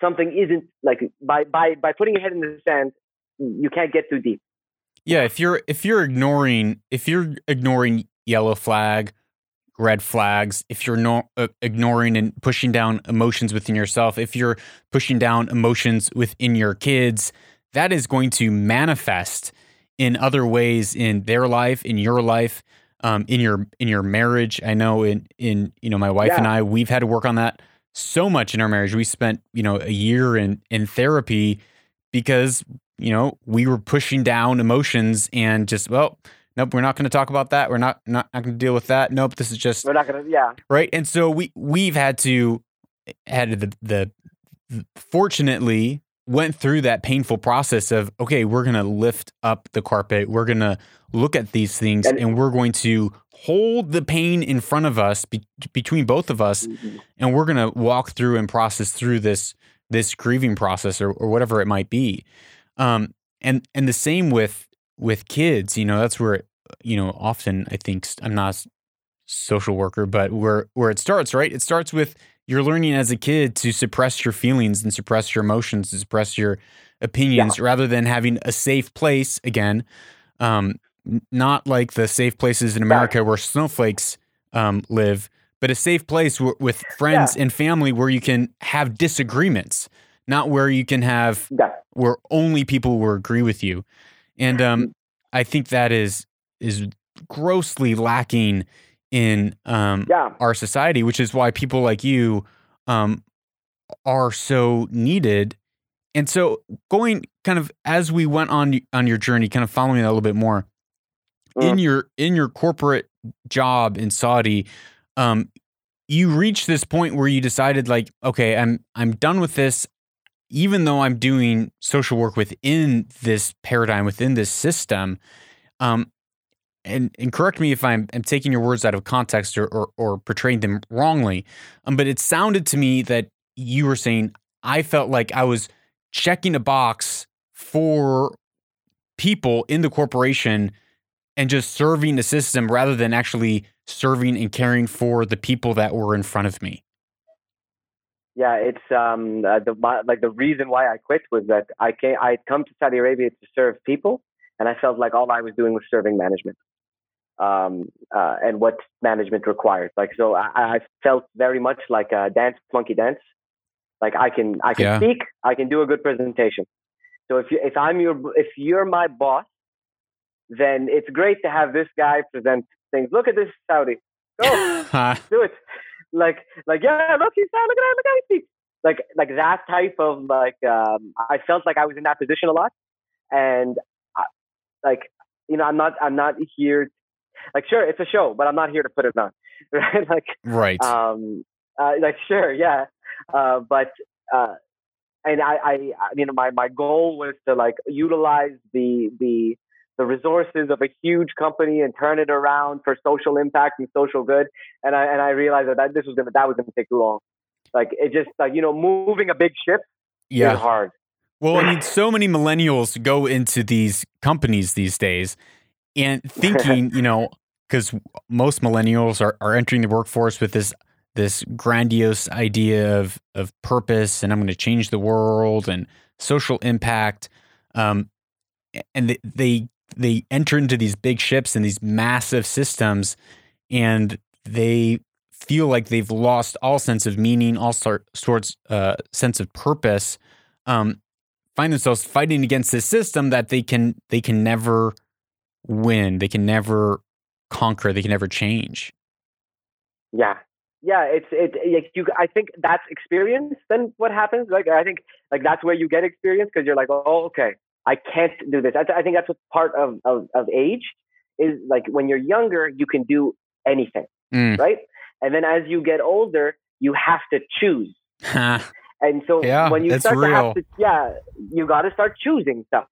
something isn't like by by by putting your head in the sand you can't get too deep. Yeah, if you're if you're ignoring if you're ignoring yellow flag, red flags, if you're no, uh, ignoring and pushing down emotions within yourself, if you're pushing down emotions within your kids, that is going to manifest in other ways in their life, in your life, um, in your in your marriage. I know in in you know my wife and I we've had to work on that so much in our marriage. We spent you know a year in in therapy because you know we were pushing down emotions and just well nope we're not going to talk about that we're not not, not going to deal with that nope this is just we're not gonna yeah right and so we we've had to had the the fortunately went through that painful process of okay we're going to lift up the carpet we're going to look at these things And- and we're going to hold the pain in front of us be, between both of us and we're going to walk through and process through this this grieving process or, or whatever it might be. Um, and and the same with with kids. You know, that's where you know often I think I'm not a social worker, but where where it starts, right? It starts with you're learning as a kid to suppress your feelings and suppress your emotions, to suppress your opinions, yeah. rather than having a safe place again. Um, not like the safe places in America yeah. where snowflakes um, live, but a safe place w- with friends yeah. and family where you can have disagreements, not where you can have where only people will agree with you. And um, mm-hmm. I think that is is grossly lacking in um, yeah. our society, which is why people like you um, are so needed. And so, going kind of as we went on on your journey, kind of following that a little bit more in mm. your in your corporate job in Saudi, um, you reached this point where you decided like, okay, I'm I'm done with this. Even though I'm doing social work within this paradigm, within this system, um, and, and correct me if I'm, I'm taking your words out of context or, or, or portraying them wrongly, um, but it sounded to me that you were saying I felt like I was checking a box for people in the corporation and just serving the system rather than actually serving and caring for the people that were in front of me. Yeah, it's um uh, the my, like the reason why I quit was that I came I'd come to Saudi Arabia to serve people, and I felt like all I was doing was serving management, um uh, and what management required. Like so, I, I felt very much like a dance monkey dance. Like I can I can yeah. speak, I can do a good presentation. So if you if I'm your if you're my boss, then it's great to have this guy present things. Look at this Saudi. Go [laughs] do it. Like like yeah, look he's look at him, look at him Like like that type of like um, I felt like I was in that position a lot, and I, like you know I'm not I'm not here. Like sure, it's a show, but I'm not here to put it on, [laughs] right? like right. Um, uh, like sure, yeah, uh, but uh, and I, I, you know, my my goal was to like utilize the the the resources of a huge company and turn it around for social impact and social good. And I and I realized that, that this was gonna that was gonna take too long. Like it just like you know moving a big ship yeah. is hard. Well, I mean, so many millennials go into these companies these days and [laughs] thinking, you know, because most millennials are, are entering the workforce with this this grandiose idea of of purpose and I'm going to change the world and social impact. Um, and they, they they enter into these big ships and these massive systems and they feel like they've lost all sense of meaning all sort, sorts uh, sense of purpose um, find themselves fighting against this system that they can they can never win they can never conquer they can never change yeah yeah it's it like you i think that's experience then what happens like i think like that's where you get experience because you're like oh okay I can't do this. I, I think that's what part of, of, of age is like when you're younger, you can do anything, mm. right? And then as you get older, you have to choose. [laughs] and so yeah, when you start real. to have to, yeah, you got to start choosing stuff.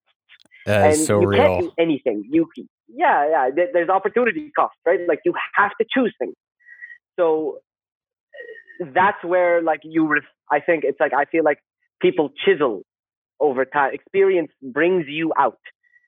And so you real. can't do anything. You, yeah, yeah. There's opportunity cost, right? Like you have to choose things. So that's where like you. I think it's like I feel like people chisel over time. Experience brings you out.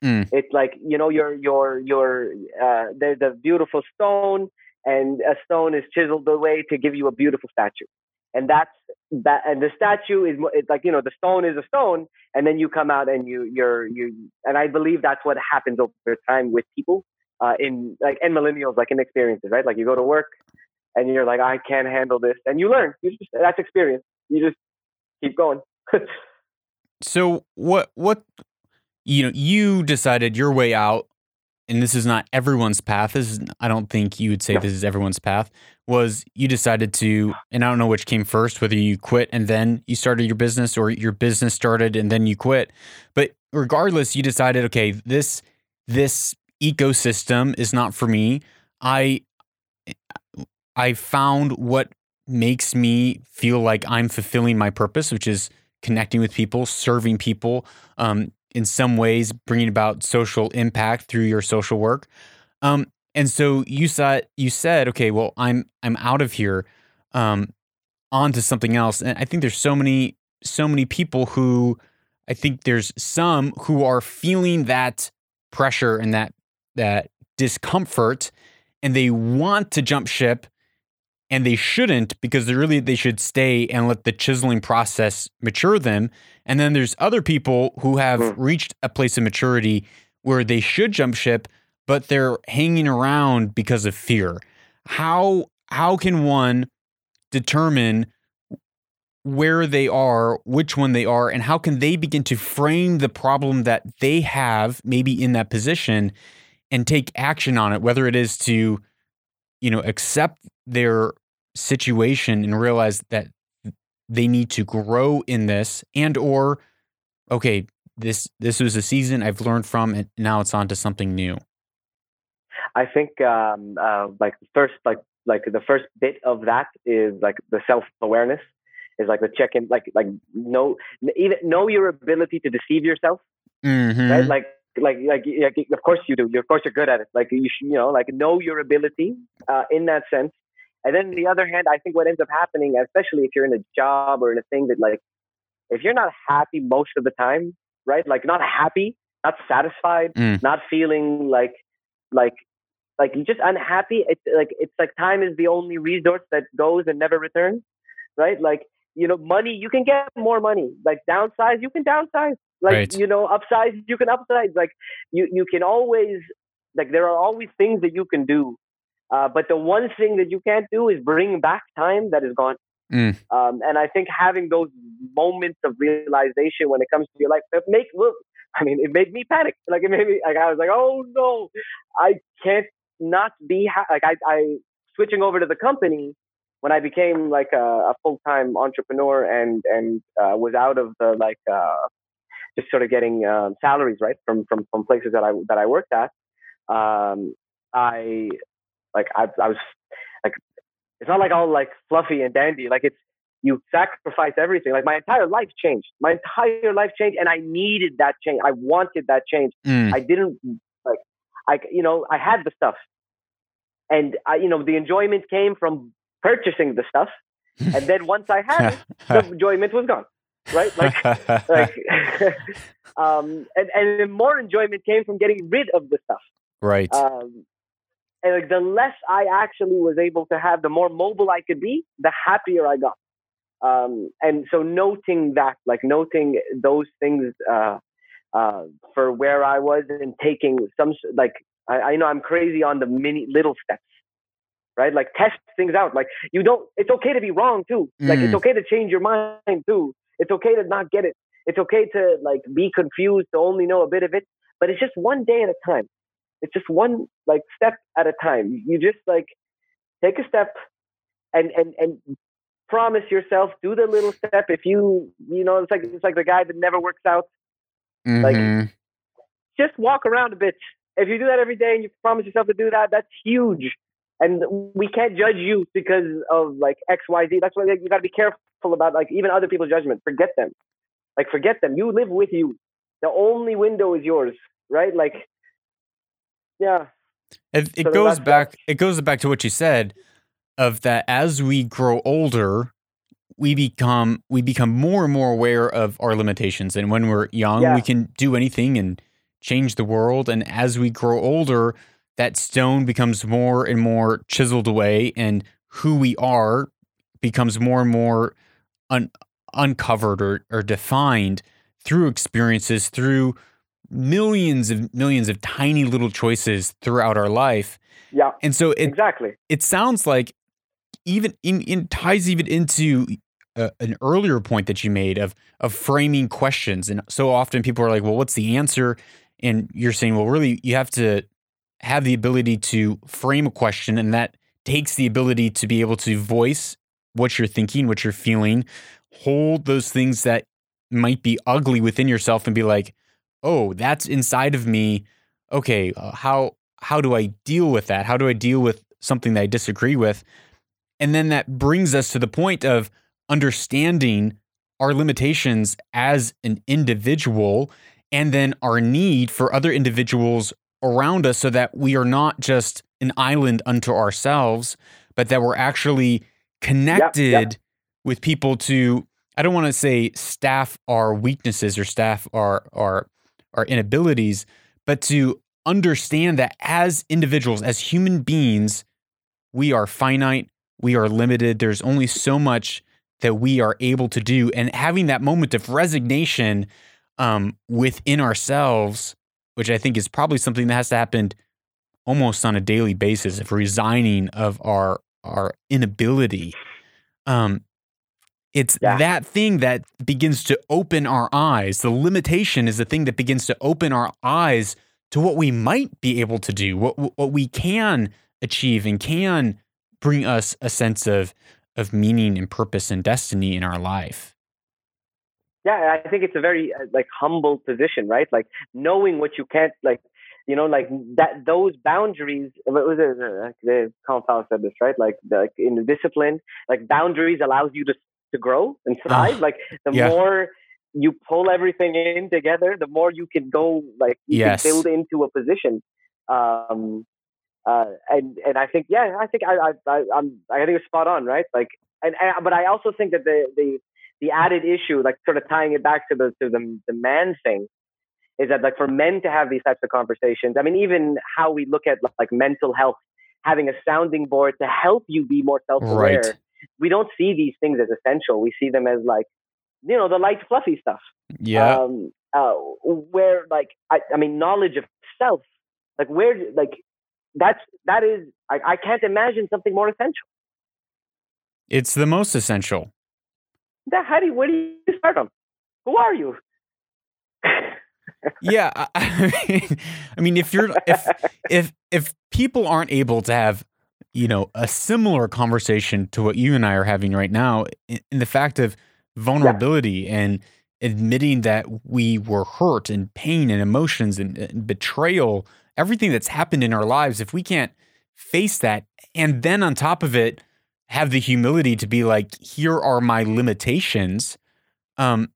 Mm. It's like you know your your your uh, there's a beautiful stone, and a stone is chiseled away to give you a beautiful statue, and that's that. And the statue is it's like you know the stone is a stone, and then you come out and you you're you. And I believe that's what happens over time with people uh, in like and millennials like in experiences, right? Like you go to work and you're like I can't handle this, and you learn. You just that's experience. You just keep going. [laughs] So what what you know, you decided your way out and this is not everyone's path. This is I don't think you would say this is everyone's path. Was you decided to and I don't know which came first, whether you quit and then you started your business or your business started and then you quit. But regardless, you decided, okay, this this ecosystem is not for me. I I found what makes me feel like I'm fulfilling my purpose, which is connecting with people, serving people, um, in some ways bringing about social impact through your social work. Um, and so you said you said, okay, well, I'm I'm out of here, um, on to something else. And I think there's so many so many people who I think there's some who are feeling that pressure and that that discomfort and they want to jump ship and they shouldn't because they really they should stay and let the chiseling process mature them and then there's other people who have mm. reached a place of maturity where they should jump ship but they're hanging around because of fear how how can one determine where they are, which one they are, and how can they begin to frame the problem that they have, maybe in that position, and take action on it, whether it is to, you know, accept their situation and realize that they need to grow in this and or okay this this was a season i've learned from and now it's on to something new. I think um uh like first like like the first bit of that is like the self awareness is like the check in like like know even know your ability to deceive yourself mm-hmm. right like like, like like of course you do of course you're good at it. Like you should, you know like know your ability uh, in that sense and then the other hand i think what ends up happening especially if you're in a job or in a thing that like if you're not happy most of the time right like not happy not satisfied mm. not feeling like like like you're just unhappy it's like it's like time is the only resource that goes and never returns right like you know, money, you can get more money. Like downsize, you can downsize. Like, right. you know, upsize, you can upsize. Like you, you can always, like there are always things that you can do. Uh, but the one thing that you can't do is bring back time that is gone. Mm. Um, and I think having those moments of realization when it comes to your life, it make, well, I mean, it made me panic. Like it made me, like I was like, oh no, I can't not be, ha-. like I, I, switching over to the company, when I became like a, a full time entrepreneur and and uh, was out of the like uh, just sort of getting um, salaries right from from from places that I that I worked at, um, I like I, I was like it's not like all like fluffy and dandy. Like it's you sacrifice everything. Like my entire life changed. My entire life changed, and I needed that change. I wanted that change. Mm. I didn't like I you know I had the stuff, and I you know the enjoyment came from purchasing the stuff, and then once I had it, [laughs] the enjoyment was gone. Right, like, [laughs] like, [laughs] um, and and more enjoyment came from getting rid of the stuff. Right. Um, and like the less I actually was able to have, the more mobile I could be, the happier I got. Um, and so noting that, like noting those things uh, uh, for where I was and taking some, like I, I know I'm crazy on the mini little steps right? Like test things out. Like you don't. It's okay to be wrong too. Like mm. it's okay to change your mind too. It's okay to not get it. It's okay to like be confused to only know a bit of it. But it's just one day at a time. It's just one like step at a time. You just like take a step and and and promise yourself do the little step. If you you know it's like it's like the guy that never works out. Mm-hmm. Like just walk around a bit. If you do that every day and you promise yourself to do that, that's huge and we can't judge you because of like X, Y, Z. That's why you got to be careful about like even other people's judgment. Forget them. Like forget them. You live with you. The only window is yours, right? Like, yeah. It, it so goes back. It goes back to what you said of that as we grow older, we become we become more and more aware of our limitations. And when we're young, yeah. we can do anything and change the world. And as we grow older, that stone becomes more and more chiseled away and who we are becomes more and more un- uncovered or, or defined through experiences through millions of millions of tiny little choices throughout our life. Yeah and so it, exactly. it sounds like even in, in ties even into uh, an earlier point that you made of of framing questions. And so often people are like well what's the answer? And you're saying well really you have to have the ability to frame a question, and that takes the ability to be able to voice what you're thinking, what you're feeling, hold those things that might be ugly within yourself, and be like, "Oh, that's inside of me." Okay, uh, how how do I deal with that? How do I deal with something that I disagree with? And then that brings us to the point of understanding our limitations as an individual and then our need for other individuals around us so that we are not just an island unto ourselves, but that we're actually connected yep, yep. with people to I don't want to say staff our weaknesses or staff our our our inabilities, but to understand that as individuals, as human beings, we are finite, we are limited. There's only so much that we are able to do, and having that moment of resignation um, within ourselves, which I think is probably something that has to happen almost on a daily basis, of resigning of our our inability. Um, it's yeah. that thing that begins to open our eyes. The limitation is the thing that begins to open our eyes to what we might be able to do, what what we can achieve, and can bring us a sense of of meaning and purpose and destiny in our life. Yeah, I think it's a very uh, like humble position, right? Like knowing what you can't like you know, like that, those boundaries. What was it? Uh, the Colin said this, right? Like, like in the discipline, like boundaries allows you to to grow and thrive. Uh, like the yeah. more you pull everything in together, the more you can go. Like you yes. can build into a position. Um, uh, and and I think yeah, I think I I, I I'm I think it's spot on, right? Like, and, and but I also think that the the the added issue, like sort of tying it back to the to the the man thing, is that like for men to have these types of conversations. I mean, even how we look at like mental health, having a sounding board to help you be more self-aware. Right. We don't see these things as essential. We see them as like, you know, the light, fluffy stuff. Yeah. Um, uh, where like, I, I mean, knowledge of self, like where, like that's that is. I, I can't imagine something more essential. It's the most essential. That, how do you, where do you start from? Who are you? [laughs] yeah, I mean, [laughs] I mean, if you're if if if people aren't able to have you know a similar conversation to what you and I are having right now, in, in the fact of vulnerability yeah. and admitting that we were hurt and pain and emotions and, and betrayal, everything that's happened in our lives, if we can't face that and then on top of it have the humility to be like, here are my limitations. Um,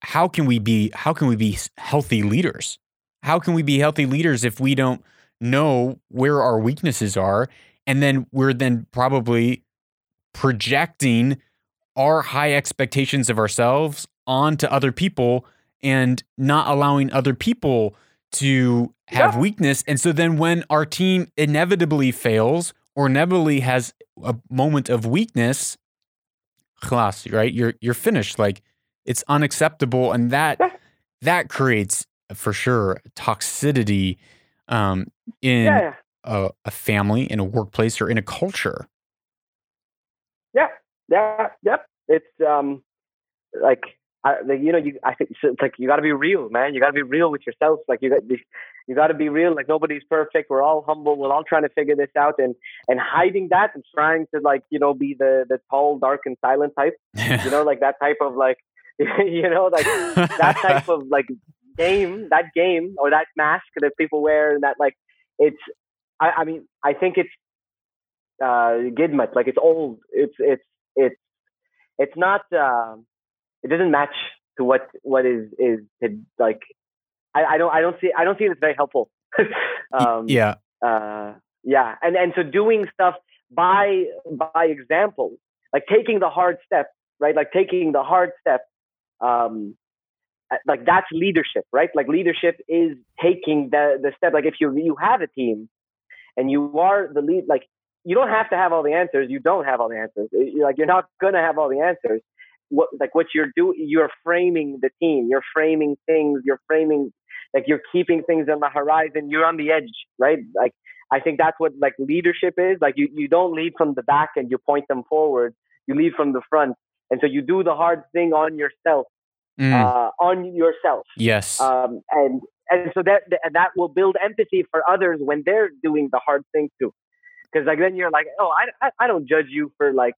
how can we be how can we be healthy leaders? How can we be healthy leaders if we don't know where our weaknesses are and then we're then probably projecting our high expectations of ourselves onto other people and not allowing other people to have yeah. weakness. And so then when our team inevitably fails or inevitably has a moment of weakness class right? You're you're finished. Like it's unacceptable, and that that creates for sure toxicity um, in yeah. A, a, family, in a workplace, or in a culture. Yeah, yeah, yep. It's um, like I, you know, you I think it's like you got to be real, man. You got to be real with yourself. Like you got you got to be real. Like nobody's perfect. We're all humble. We're all trying to figure this out, and and hiding that and trying to like you know be the the tall, dark, and silent type. you know, like that type of like [laughs] you know, like that type [laughs] of like game, that game or that mask that people wear, and that like it's. I, I mean, I think it's uh, Gidmet. Like it's old. It's it's it's it's not. Uh, it doesn't match to what what is is like. I, I don't I don't see I don't see it as very helpful. [laughs] um, yeah. Uh, yeah, and and so doing stuff by by example, like taking the hard step, right? Like taking the hard step um, like that's leadership, right? Like leadership is taking the the step. Like if you you have a team and you are the lead, like you don't have to have all the answers. You don't have all the answers. You're like you're not gonna have all the answers. What like what you're doing? You're framing the team. You're framing things. You're framing like you're keeping things on the horizon. You're on the edge, right? Like I think that's what like leadership is. Like you you don't lead from the back and you point them forward. You lead from the front and so you do the hard thing on yourself, mm. uh, on yourself. Yes. Um, and and so that that will build empathy for others when they're doing the hard thing too, because like then you're like, oh, I, I I don't judge you for like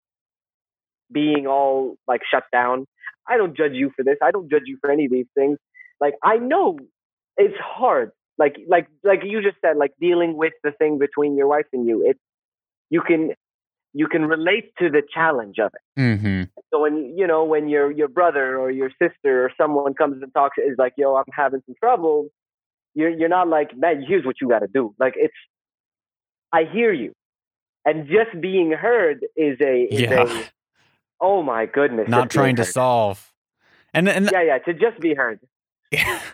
being all like shut down. I don't judge you for this. I don't judge you for any of these things. Like I know it's hard. Like like like you just said, like dealing with the thing between your wife and you. It's you can you can relate to the challenge of it. Mm-hmm. So when you know when your your brother or your sister or someone comes and talks is like, "Yo, I'm having some trouble," you're you're not like, "Man, here's what you got to do." Like it's, I hear you, and just being heard is a is yeah. Oh my goodness! Not trying to solve. And and yeah, yeah, to just be heard. Yeah. [laughs]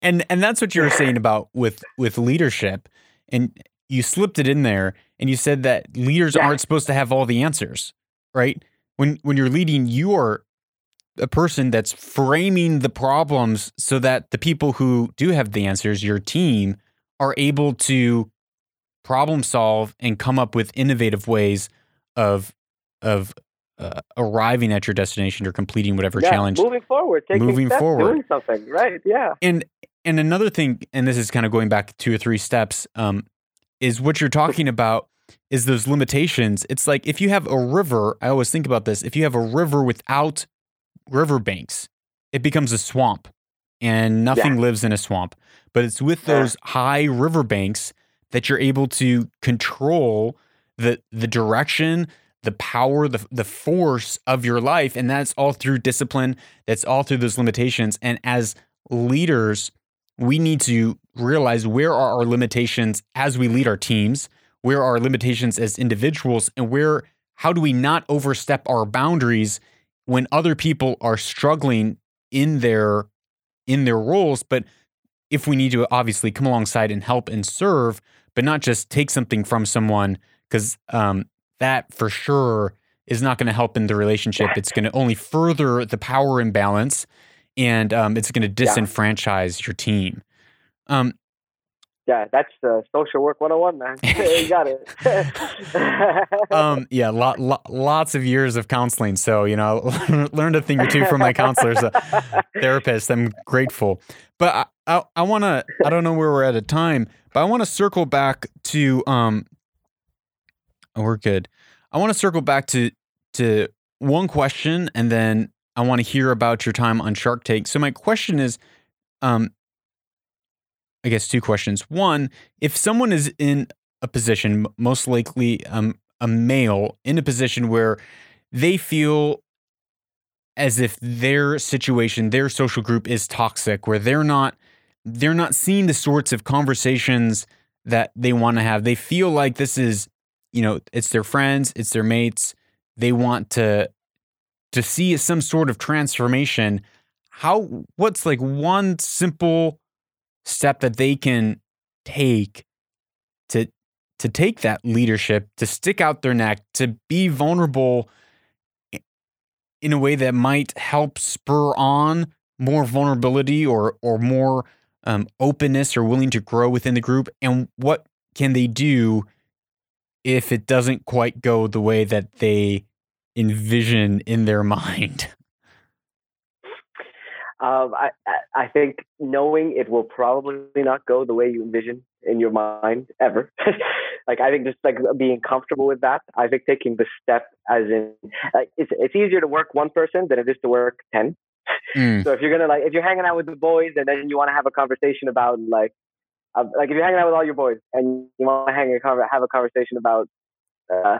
And and that's what you were saying about with with leadership, and you slipped it in there, and you said that leaders yeah. aren't supposed to have all the answers, right? When when you're leading, you are a person that's framing the problems so that the people who do have the answers, your team, are able to problem solve and come up with innovative ways of of uh, arriving at your destination or completing whatever yeah, challenge. Moving forward, taking moving steps, forward, doing something, right? Yeah. And and another thing, and this is kind of going back two or three steps, um, is what you're talking about is those limitations. It's like if you have a river, I always think about this. If you have a river without riverbanks, it becomes a swamp, and nothing yeah. lives in a swamp. But it's with those yeah. high riverbanks that you're able to control the the direction, the power, the the force of your life, and that's all through discipline. That's all through those limitations. And as leaders, we need to realize where are our limitations as we lead our teams, where are our limitations as individuals, and where how do we not overstep our boundaries when other people are struggling in their in their roles, but if we need to obviously come alongside and help and serve, but not just take something from someone because um, that for sure is not going to help in the relationship. It's going to only further the power imbalance and um, it's going to disenfranchise yeah. your team. Um, yeah, that's uh, social work 101, man. [laughs] [laughs] you got it. um, yeah, lot, lot, lots of years of counseling. So, you know, [laughs] learned a thing or two from my counselors, uh, therapists. I'm grateful. But I, I, I want to, I don't know where we're at at a time, but I want to circle back to, um, oh, we're good. I want to circle back to, to one question and then I want to hear about your time on Shark Tank. So my question is, um, I guess two questions. One, if someone is in a position, most likely um, a male, in a position where they feel as if their situation, their social group is toxic, where they're not they're not seeing the sorts of conversations that they want to have. They feel like this is, you know, it's their friends, it's their mates. They want to to see some sort of transformation. How what's like one simple step that they can take to to take that leadership, to stick out their neck, to be vulnerable in a way that might help spur on more vulnerability or or more um, openness or willing to grow within the group, and what can they do if it doesn't quite go the way that they envision in their mind? [laughs] Um, I, I think knowing it will probably not go the way you envision in your mind ever. [laughs] like I think just like being comfortable with that. I think taking the step as in like it's it's easier to work one person than it is to work ten. Mm. So if you're gonna like if you're hanging out with the boys and then you want to have a conversation about like uh, like if you're hanging out with all your boys and you want to hang a have a conversation about uh,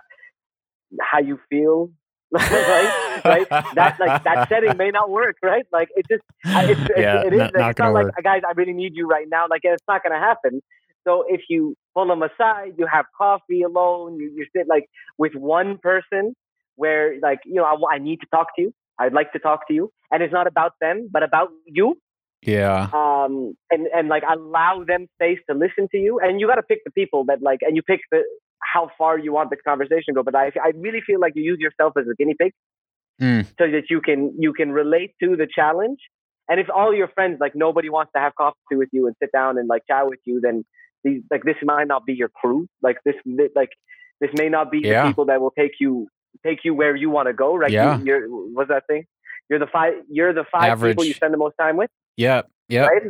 how you feel [laughs] right? right? That like that setting may not work, right? Like it just it's, yeah, it, it is. Not, not it's not like work. guys, I really need you right now. Like it's not going to happen. So if you pull them aside, you have coffee alone. You you sit like with one person where like you know I, I need to talk to you. I'd like to talk to you, and it's not about them, but about you. Yeah. Um, and and like allow them space to listen to you, and you got to pick the people that like, and you pick the how far you want the conversation to go. But I, I really feel like you use yourself as a guinea pig mm. so that you can you can relate to the challenge. And if all your friends like nobody wants to have coffee with you and sit down and like chat with you, then these like this might not be your crew. Like this like this may not be yeah. the people that will take you take you where you want to go. Right? Yeah. You, are what's that thing? You're the five. You're the five Average. people you spend the most time with. Yeah. Yeah. Right?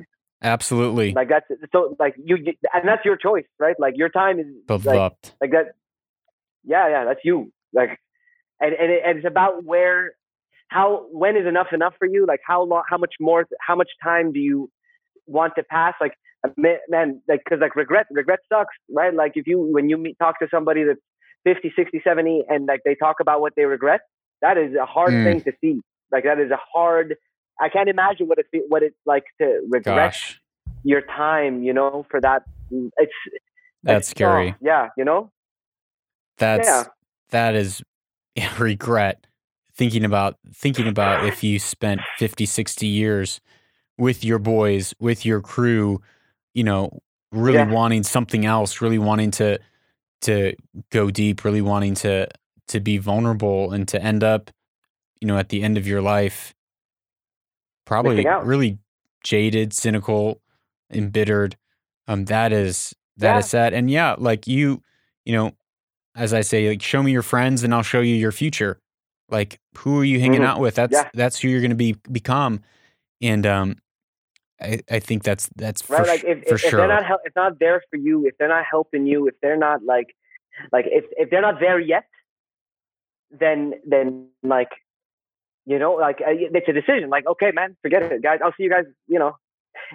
Absolutely. Like that's so like you and that's your choice, right? Like your time is like, like that. Yeah, yeah, that's you. Like, and and, it, and it's about where, how, when is enough enough for you? Like how long, how much more, how much time do you want to pass? Like, man, like because like regret, regret sucks, right? Like if you when you meet talk to somebody that's 50, 60, 70, and like they talk about what they regret, that is a hard mm. thing to see. Like that is a hard I can't imagine what it what it's like to regret Gosh. your time. You know, for that. It's that's it's, scary. Oh, yeah, you know. That's yeah. that is [laughs] regret. thinking about thinking about if you spent 50 60 years with your boys with your crew you know really Yeah. wanting something else really wanting to to go deep really wanting to to be vulnerable and to end up you know at the end of your life probably really jaded cynical embittered um that is that is Yeah. sad and yeah like you you know as i say like show me your friends and i'll show you your future like who are you hanging Mhm. out with that's Yeah. that's who you're going to be become and um i i think that's that's for, right? Like if, for if, sure if they're not hel- if not there for you, if they're not helping you, if they're not like like if if they're not there yet, then then like you know like uh, it's a decision. Like okay, man, forget it, guys. I'll see you guys. You know,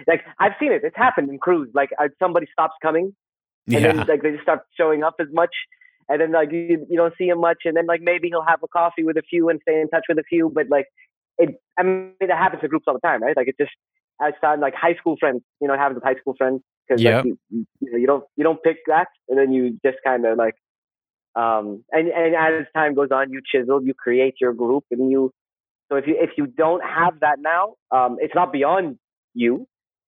like I've seen it. It's happened in crews. Like somebody stops coming, and yeah then like they just stop showing up as much. And then like you, you don't see him much, and then like maybe he'll have a coffee with a few and stay in touch with a few, but like it, I mean that happens to groups all the time, right? Like it just I outside like high school friends, you know, it with high school friends because Yep. like you, you, you know you don't you don't pick that, and then you just kind of like, um, and and as time goes on, you chisel, you create your group, and you. So if you if you don't have that now, um, it's not beyond you.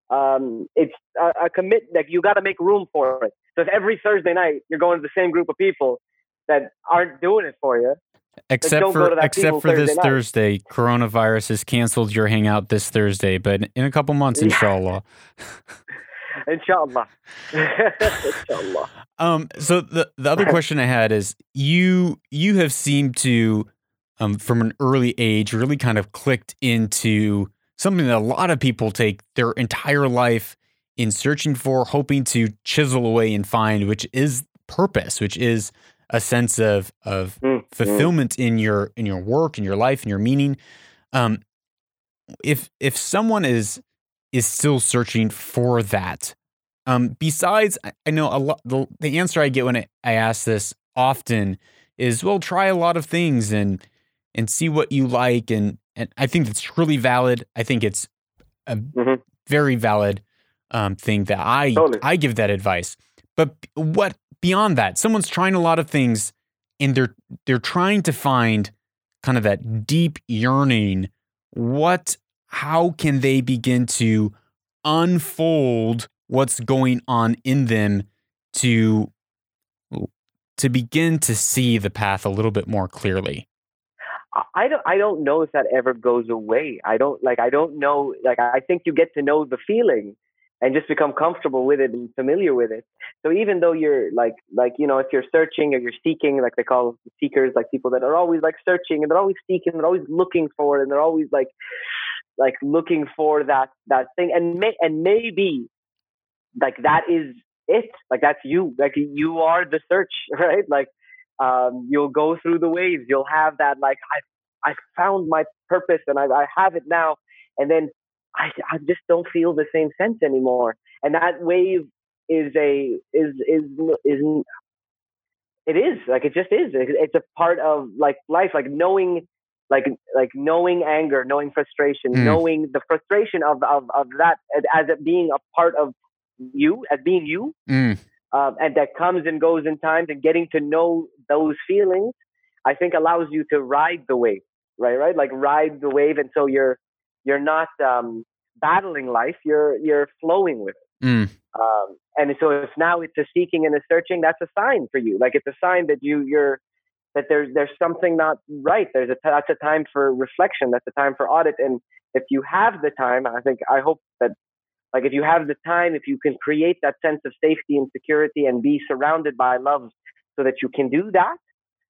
Um, it's a, a commit like you got to make room for it. So if every Thursday night you're going to the same group of people that aren't doing it for you, except for except for this Thursday night. thursday coronavirus has canceled your hangout this thursday but in a couple months Yeah. inshallah [laughs] [laughs] inshallah, [laughs] inshallah. Um, so the the other question I had is you you have seemed to um from an early age really kind of clicked into something that a lot of people take their entire life in searching for, hoping to chisel away and find, which is purpose, which is a sense of of Mm, mm. fulfillment in your in your work, in your life, in your meaning. Um, if if someone is is still searching for that, um, besides, I- I know a lot. The, the answer I get when I, I ask this often is, "Well, try a lot of things and and see what you like." And and I think that's really valid. I think it's a Mhm. very valid um, thing that I Totally. I give that advice. But what beyond that? Someone's trying a lot of things, and they're they're trying to find kind of that deep yearning. What? How can they begin to unfold what's going on in them to to begin to see the path a little bit more clearly? I- don't I don't know if that ever goes away. I don't like I don't know like I think you get to know the feeling and just become comfortable with it and familiar with it. So even though you're like like you know if you're searching or you're seeking like they call seekers like people that are always like searching and they're always seeking they're always looking for and they're always like like looking for that that thing and may and maybe like that is it like that's you like you are the search [laughs] right like um, you'll go through the waves. You'll have that like I I found my purpose and I I have it now, and then I I just don't feel the same sense anymore. And that wave is a is is is it is like it just is. It's a part of like life, like knowing. Like, like knowing anger, knowing frustration, Mm. knowing the frustration of, of, of that as- it being a part of you, as being you, Mm, um, and that comes and goes in times and getting to know those feelings i think allows you to ride the wave right right? Like ride the wave and so you're you're not um, battling life you're you're flowing with it. Mm, um, and so if now it's a seeking and a searching that's a sign for you. Like it's a sign that you you're that there's there's something not right. There's a that's a time for reflection. That's a time for audit. And if you have the time i think i hope that like if you have the time if you can create that sense of safety and security and be surrounded by love so that you can do that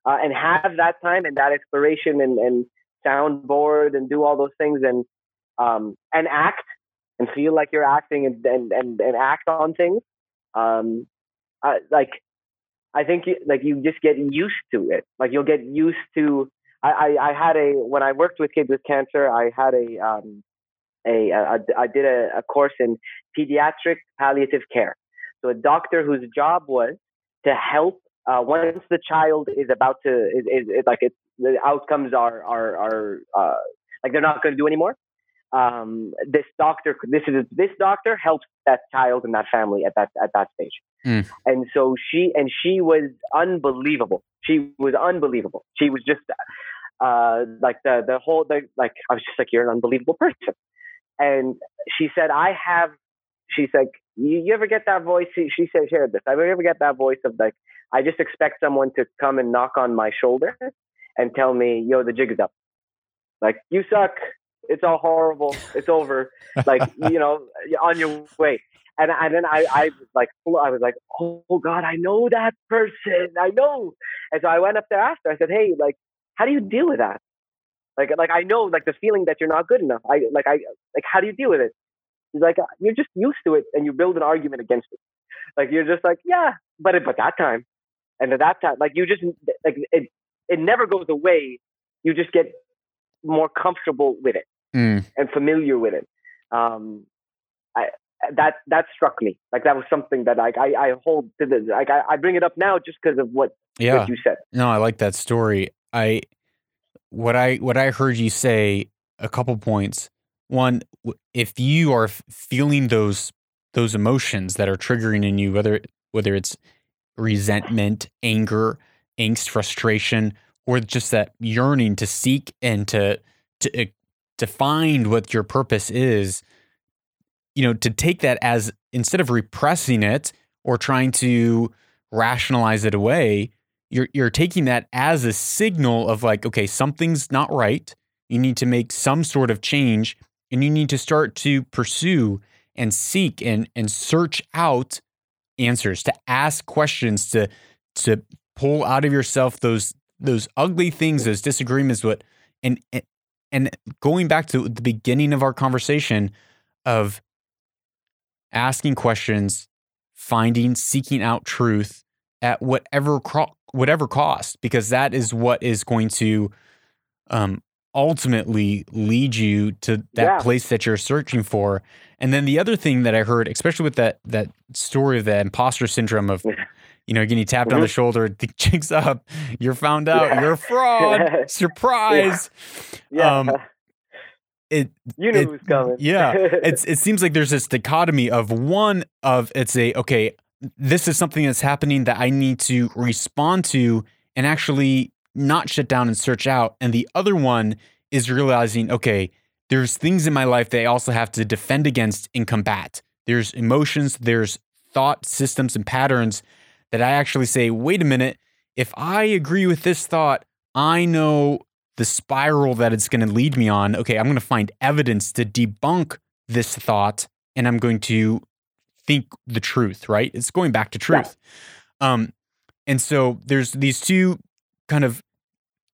uh, and have that time and that exploration and, and soundboard and do all those things and um, and act and feel like you're acting and and, and, and act on things um, uh, like I think like you just get used to it. Like you'll get used to I, I, I had a when I worked with kids with cancer I had a um, a, a I did a, a course in pediatric palliative care so a doctor whose job was to help uh, once the child is about to is, is, is like it's the outcomes are are are uh, like they're not going to do anymore. Um, this doctor, this is this doctor helps that child and that family at that at that stage, Mm. and so she and she was unbelievable. She was unbelievable. She was just uh, like the the whole the like I was just like you're an unbelievable person, and she said I have. She's like, you, you ever get that voice? She, she said, shared this. I ever get that voice of like, I just expect someone to come and knock on my shoulder and tell me, yo, the jig is up. Like you suck. It's all horrible. It's over. like [laughs] you know, on your way. And and then I I was like I was like, oh God, I know that person. I know. And so I went up there after. I said, hey, like how do you deal with that? Like, like I know, like the feeling that you're not good enough. I like, I like, how do you deal with it? He's like, you're just used to it, and you build an argument against it. Like you're just like, yeah, but but that time, and at that time, like you just like it, it never goes away. You just get more comfortable with it mm. and familiar with it. Um, I that that struck me. Like that was something that like I I hold to the like I, I bring it up now just because of what yeah. what you said. No, I like that story. I what I what I heard you say a couple points. One, if you are feeling those those emotions that are triggering in you, whether whether it's resentment, anger, angst, frustration, or just that yearning to seek and to to uh, to find what your purpose is, you know, to take that as instead of repressing it or trying to rationalize it away, you're you're taking that as a signal of like okay something's not right. You need to make some sort of change and you need to start to pursue and seek and and search out answers to ask questions to to pull out of yourself those those ugly things those disagreements what and and going back to the beginning of our conversation of asking questions finding seeking out truth at whatever whatever cost, because that is what is going to um, ultimately lead you to that yeah. place that you're searching for. And then the other thing that I heard, especially with that that story of the imposter syndrome of, you know, getting tapped mm-hmm. on the mm-hmm. shoulder, [laughs] the jigs up, you're found out, yeah. you're [laughs] a fraud, surprise. Yeah. Um, it you know it, who's coming. yeah, [laughs] it's it seems like there's this dichotomy of one of it's a okay, this is something that's happening that I need to respond to and actually not shut down and search out. And the other one is realizing, okay, there's things in my life that I also have to defend against and combat. There's emotions, there's thought systems and patterns that I actually say, wait a minute, if I agree with this thought, I know the spiral that it's going to lead me on. Okay, I'm going to find evidence to debunk this thought and I'm going to think the truth, right? It's going back to truth. Yeah. Um, and so there's these two kind of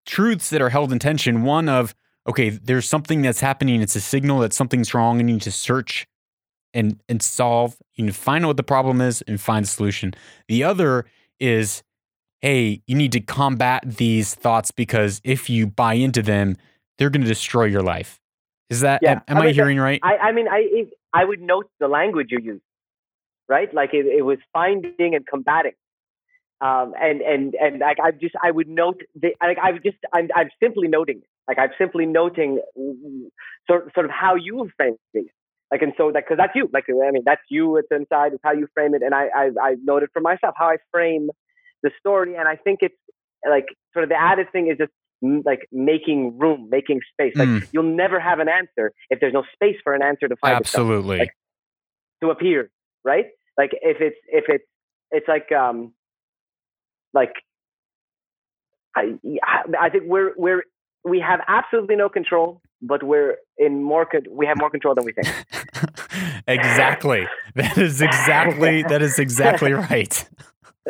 truths that are held in tension. One of, okay, there's something that's happening, it's a signal that something's wrong, and you need to search and and solve, you need to find out what the problem is and find a solution. The other is, hey, you need to combat these thoughts because if you buy into them, they're going to destroy your life. Is that yeah. am, am I, mean, I hearing right? I, I mean, I I would note the language you use right? Like it, it was finding and combating. Um, and and and like I just I would note the like I just I'm I'm simply noting like I'm simply noting sort sort of how you frame it like and so that because that's you. Like I mean that's you it's inside it's how you frame it. And I, I I noted for myself how I frame the story. And I think it's like sort of the added thing is just like making room making space. Like mm. you'll never have an answer if there's no space for an answer to find absolutely. Itself, like, to appear right like if it's if it's it's like um like I I think we're we're we have absolutely no control, but we're in more we have more control than we think. [laughs] exactly. That is exactly that is exactly right. [laughs]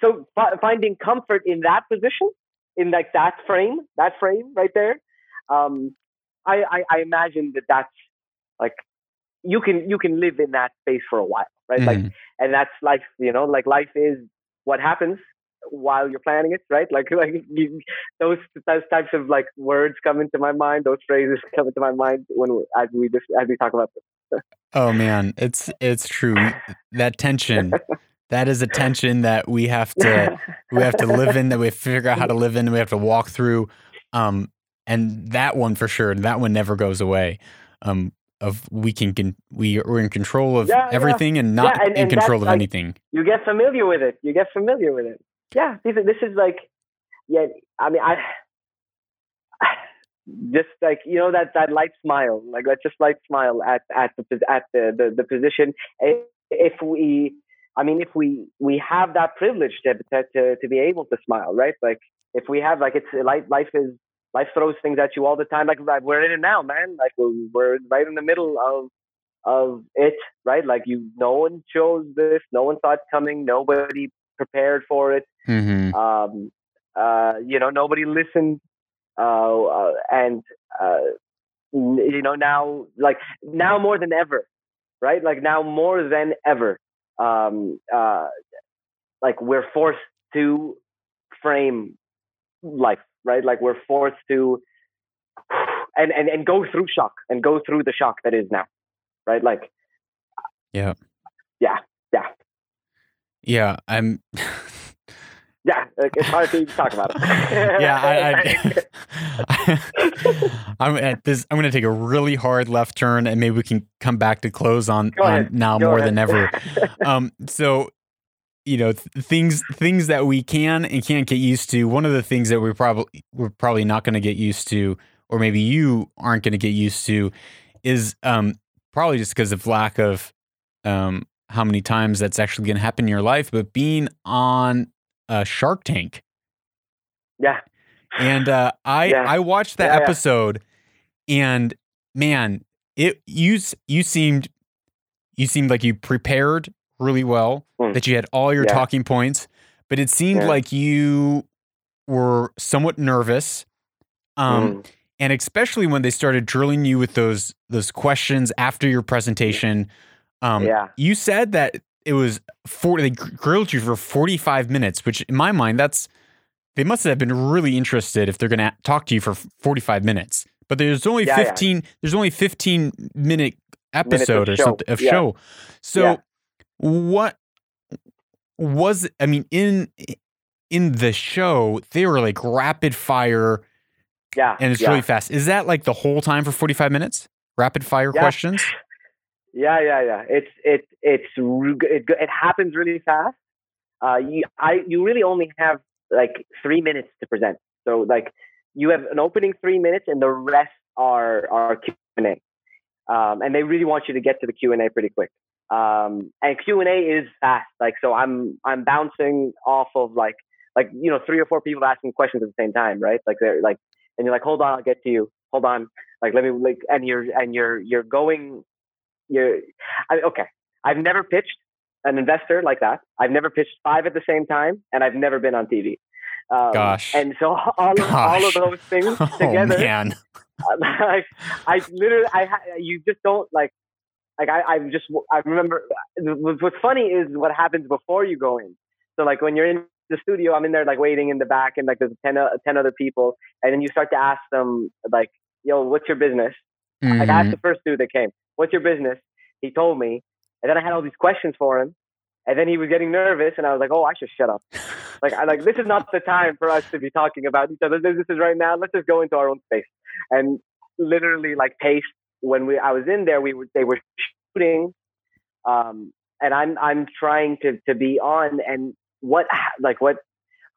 so f- finding comfort in that position, in like that frame, that frame right there, um, I, I, I imagine that that's like you can you can live in that space for a while, right? Mm. Like, and that's life. You know, like life is what happens while you're planning it, right? Like, [laughs] like you, those those types of like words come into my mind. Those phrases [laughs] come into my mind when as we just as we talk about this. oh man, it's it's true. That tension. [laughs] That is a tension that we have to we have to live in. That we figure out how to live in. We have to walk through. Um, and that one for sure. That one never goes away. Um, of we can, can we are in control of yeah, everything yeah. and not yeah, and, in and control of like, anything. You get familiar with it. You get familiar with it. Yeah, this, this is like yeah, I mean, I [sighs] just like you know that that light smile, like that just light smile at at the at the the, the position. If we, I mean, if we we have that privilege to to to be able to smile, right? Like if we have like it's life life is life throws things at you all the time. Like we're in it now, man. Like we're, we're right in the middle of of it, right? Like you, no one chose this, no one saw it coming, nobody prepared for it. Mm-hmm. Um, uh, you know, nobody listened, uh, uh, and uh, you know now, like now more than ever, right? Like now more than ever, um, uh, like we're forced to frame life, right? Like we're forced to and and and go through shock and go through the shock that is now right? Like, yeah, yeah, yeah, yeah. I'm. [laughs] yeah, it's hard to talk about it. [laughs] yeah, I, I, [laughs] am at this. I'm going to take a really hard left turn, and maybe we can come back to close on, on now Go more ahead. than ever. um, so you know th- things things that we can and can't get used to. One of the things that we're probably we're probably not going to get used to, or maybe you aren't going to get used to, is um, probably just because of lack of um, how many times that's actually going to happen in your life, but being on a Shark Tank. Yeah. And uh, I yeah. I watched that yeah, episode, yeah. and man, it you you seemed you seemed like you prepared really well, mm. that you had all your talking points, but it seemed like you were somewhat nervous. Um, mm and especially when they started drilling you with those those questions after your presentation. Um, yeah. You said that it was four. They grilled you for forty five minutes, which in my mind, that's they must have been really interested if they're going to talk to you for forty five minutes. But there's only yeah, fifteen. Yeah. There's only fifteen minute episode or show. something of yeah. show. So what was I mean in in the show they were like rapid fire yeah. And it's yeah. really fast. Is that like the whole time for 45 minutes? Rapid fire yeah. questions? [sighs] Yeah, yeah, yeah. It's it it's it, it happens really fast. Uh, you I you really only have like three minutes to present. So like you have an opening three minutes, and the rest are are Q and A. Um, and they really want you to get to the Q and A pretty quick. Um, and Q and A is fast. Like so, I'm I'm bouncing off of like like you know three or four people asking questions at the same time, right? Like they're like and you're like, hold on, I'll get to you. Hold on, like let me like, and you're and you're you're going, you're I, okay. I've never pitched an investor like that. I've never pitched five at the same time, and I've never been on TV. Um, Gosh. And so [laughs] all of, all of those things together. [laughs] oh, together, man. [laughs] like, I literally, I you just don't like, like I, I just I remember. What's funny is what happens before you go in. So like when you're in the studio, I'm in there like waiting in the back, and like there's 10, uh, 10 other people, and then you start to ask them like, "Yo, what's your business?" Mm-hmm. Like I asked the first dude that came, "What's your business?" He told me, and then I had all these questions for him, and then he was getting nervous, and I was like, "Oh, I should shut up." like I like this is not the time for us to be talking about each other's businesses right now. Let's just go into our own space. And literally, like pace when we I was in there, we were they were shooting, um, and I'm I'm trying to to be on, and what like what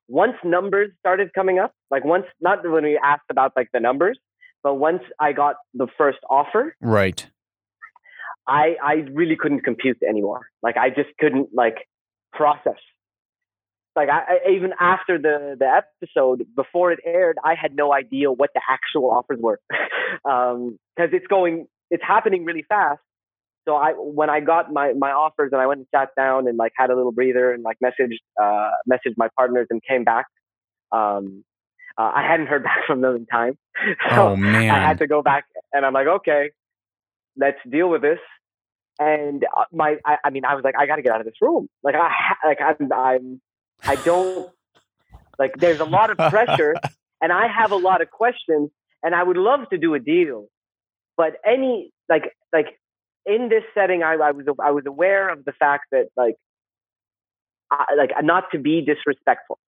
once numbers started coming up, like once not when we asked about like the numbers, but once I got the first offer, right, I I really couldn't compute anymore. Like I just couldn't like process. Like I, I even after the the episode before it aired, I had no idea what the actual offers were, because [laughs] um, it's going it's happening really fast so I when I got my my offers and I went and sat down and like had a little breather and like messaged uh, messaged my partners and came back. Um, uh, I hadn't heard [laughs] back from them in time, [laughs] so oh man! I had to go back and I'm like, okay, let's deal with this. And uh, my, I, I mean, I was like, I got to get out of this room. Like I, like I'm, I'm, I don't like. There's a lot of pressure, [laughs] and I have a lot of questions, and I would love to do a deal, but any like like in this setting, I, I was I was aware of the fact that like I, like not to be disrespectful.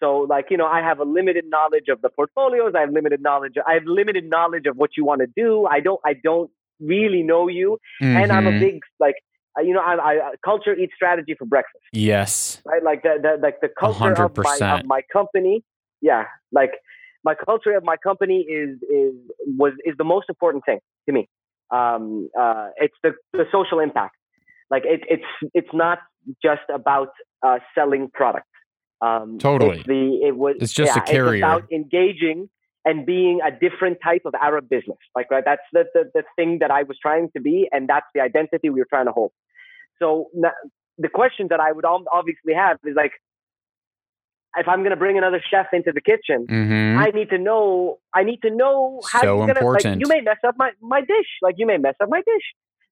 So like you know, I have a limited knowledge of the portfolios. I have limited knowledge. I have limited knowledge of what you want to do. I don't I don't really know you, mm-hmm. and I'm a mm-hmm. big like you know I, I culture eats strategy for breakfast. Yes, right. Like the, the like the culture of my, of my company yeah, like my culture of my company is is was is the most important thing to me. Um, uh, it's the the social impact. Like it, it's it's not just about uh, selling product. Um, totally. It's the it was. It's just yeah, a carrier. It's about engaging and being a different type of Arab business. Like right, that's the, the the thing that I was trying to be, and that's the identity we were trying to hold. So the question that I would obviously have is like, if I'm going to bring another chef into the kitchen, Mhm. I need to know. I need to know how So you're gonna. Like, important. you may mess up my my dish. Like you may mess up my dish.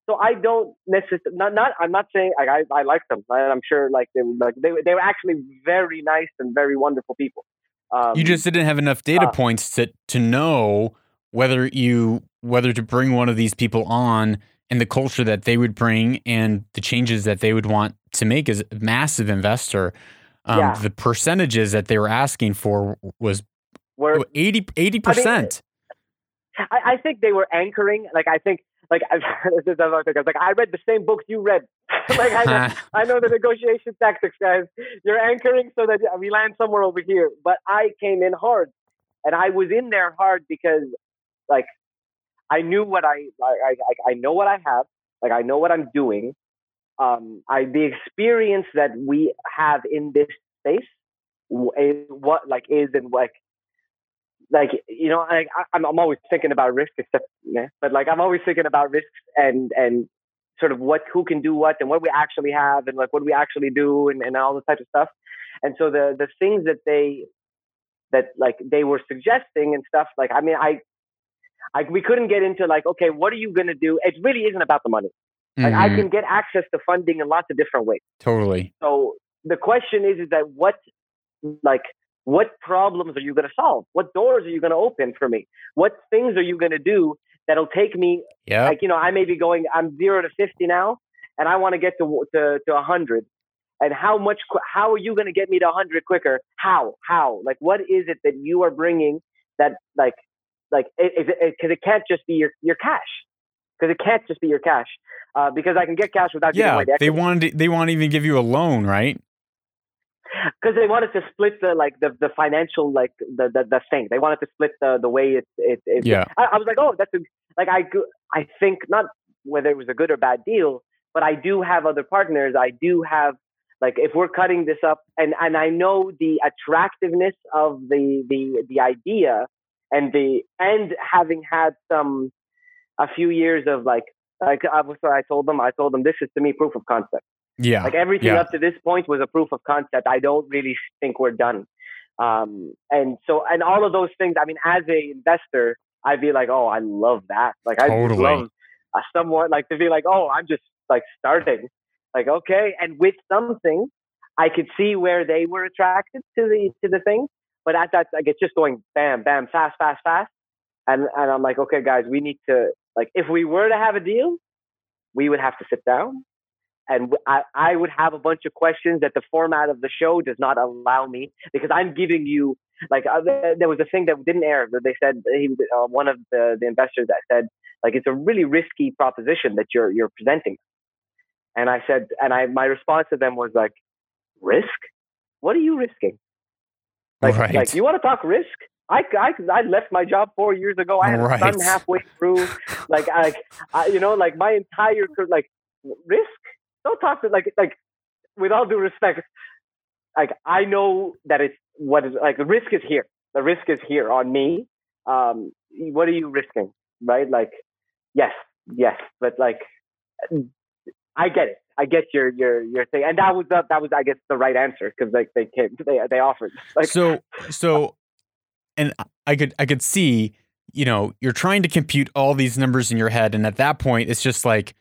So I don't necessarily. Not, not. I'm not saying. Like, I I like them. I, I'm sure. Like they like they they were actually very nice and very wonderful people. Um, you just didn't have enough data uh, points to to know whether you whether to bring one of these people on and the culture that they would bring and the changes that they would want to make as a massive investor. Um, Yeah. The percentages that they were asking for was were 80 percent. I, I think they were anchoring. Like I think, like I, this is another thing. I was like, I read the same books you read. [laughs] like I know, [laughs] I know the negotiation tactics, guys. You're anchoring so that we land somewhere over here. But I came in hard, and I was in there hard because, like, I knew what I, I, I, I know what I have. Like I know what I'm doing. Um, I the experience that we have in this space is what like is and like like you know I, I'm I'm always thinking about risk except but like I'm always thinking about risks and and sort of what who can do what and what we actually have and like what we actually do and, and all this type of stuff and so the the things that they that like they were suggesting and stuff like I mean I I we couldn't get into like okay what are you gonna do it really isn't about the money like I Mhm. can get access to funding in lots of different ways totally. so the question is, is that what, like, what problems are you going to solve? What doors are you going to open for me? What things are you going to do that'll take me, Yeah. like, you know, I may be going, I'm zero to 50 now, and I want to get to, to, to 100. And how much, how are you going to get me to 100 quicker? How, how, like, what is it that you are bringing that, like, like, because it, it, it can't just be your, your cash. Because it can't just be your cash. Uh, because I can get cash without giving Yeah. away the They wanted to, they want to even give you a loan, right? [laughs] because they wanted to split the like the, the financial like the, the the thing. They wanted to split the the way it's it, it Yeah. I, I was like, oh, that's a like I I think not whether it was a good or bad deal, but I do have other partners. I do have like if we're cutting this up, and and I know the attractiveness of the the the idea and the and having had some a few years of like like I was I told them I told them this is to me proof of concept. Yeah. Like everything yeah. up to this point was a proof of concept. I don't really think we're done. Um, and so, and all of those things. I mean, as a investor, I'd be like, oh, I love that. Like, I Totally. love uh, someone like to be like, oh, I'm just like starting. Like, okay, and with something, I could see where they were attracted to the to the thing. But at that, like, it's just going bam, bam, fast, fast, fast. And and I'm like, okay, guys, we need to like, if we were to have a deal, we would have to sit down and I, I would have a bunch of questions that the format of the show does not allow me because I'm giving you like uh, there was a thing that didn't air that they said he, uh, one of the, the investors that said like it's a really risky proposition that you're you're presenting and I said and I my response to them was like risk what are you risking like Right. like you want to talk risk I, I, I left my job four years ago. I had Right. a son halfway through. Like, I, I, you know, like my entire like risk. Don't talk to like like with all due respect. Like I know that it's what is like the risk is here. The risk is here on me. Um, what are you risking, right? Like, yes, yes, but like, I get it. I get your your your thing, and that was the, that was I guess the right answer because like they came they they offered [laughs] like so so and i could i could see you know you're trying to compute all these numbers in your head and at that point it's just like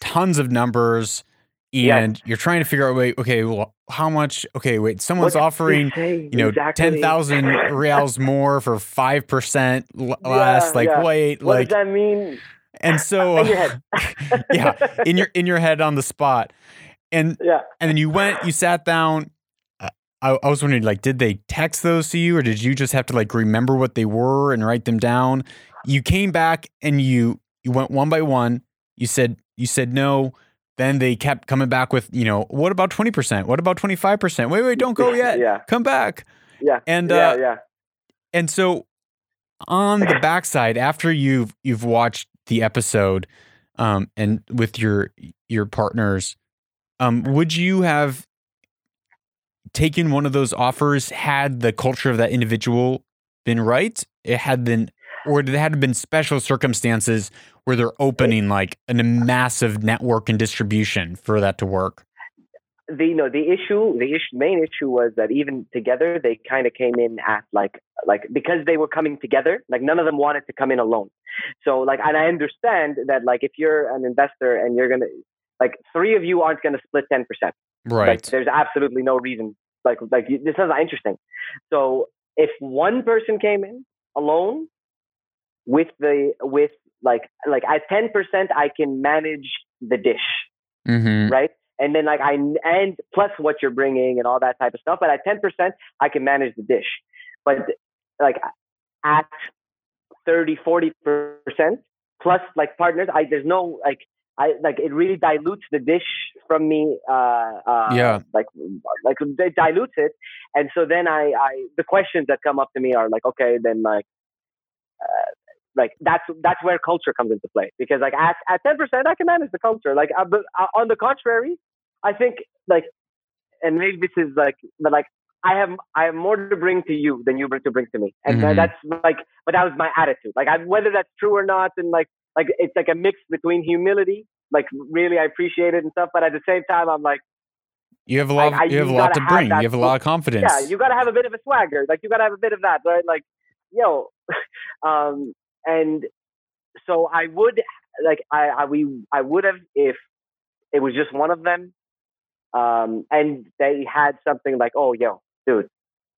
tons of numbers Yes. and you're trying to figure out wait okay well how much okay wait someone's what's offering you know Exactly. 10,000 [laughs] riyals more for 5% l- less like yeah. wait What like does that mean? and so [laughs] in your head. [laughs] yeah in your in your head on the spot and yeah. and then you went, you sat down. I, I was wondering, like, did they text those to you, or did you just have to like remember what they were and write them down? You came back and you you went one by one. You said you said no. Then they kept coming back with, you know, what about twenty percent? What about twenty five percent? Wait, wait, don't go yet. Yeah. Come back. Yeah. And yeah. uh, yeah. And so on the [laughs] backside, after you've you've watched the episode, um, and with your your partners, um, would you have taken one of those offers had the culture of that individual been right? It had been, or did it had been special circumstances where they're opening like a massive network and distribution for that to work? the you know the issue the issue, main issue was that even together they kind of came in at like like because they were coming together like none of them wanted to come in alone. So like and i understand that like if you're an investor and you're gonna like three of you aren't gonna split 10% right like, there's absolutely no reason like like this is interesting. So if one person came in alone with the with like like at 10% i can manage the dish mm-hmm. right and then like I and plus what you're bringing and all that type of stuff. But at ten percent, I can manage the dish. But like at 30, 40 percent plus like partners, I there's no like I like it really dilutes the dish from me. Uh, uh, yeah. Like like it dilutes it, and so then I I the questions that come up to me are like okay then like. Uh, like that's that's where culture comes into play because like at at ten percent I can manage the culture. Like uh, but uh, on the contrary, I think like, and maybe this is like, but like I have I have more to bring to you than you bring to bring to me, and Mhm. that's like, but that was my attitude. Like I, whether that's true or not, and like like it's like a mix between humility, like really I appreciate it and stuff, but at the same time I'm like, You have a lot. Like, I- you have a lot have bring. You have a lot of confidence. yeah, you gotta have a bit of a swagger, like you gotta have a bit of that, right? Like, yo, [laughs] um, and so I would like I, I we I would have if it was just one of them um, and they had something like, "Oh, yo, dude,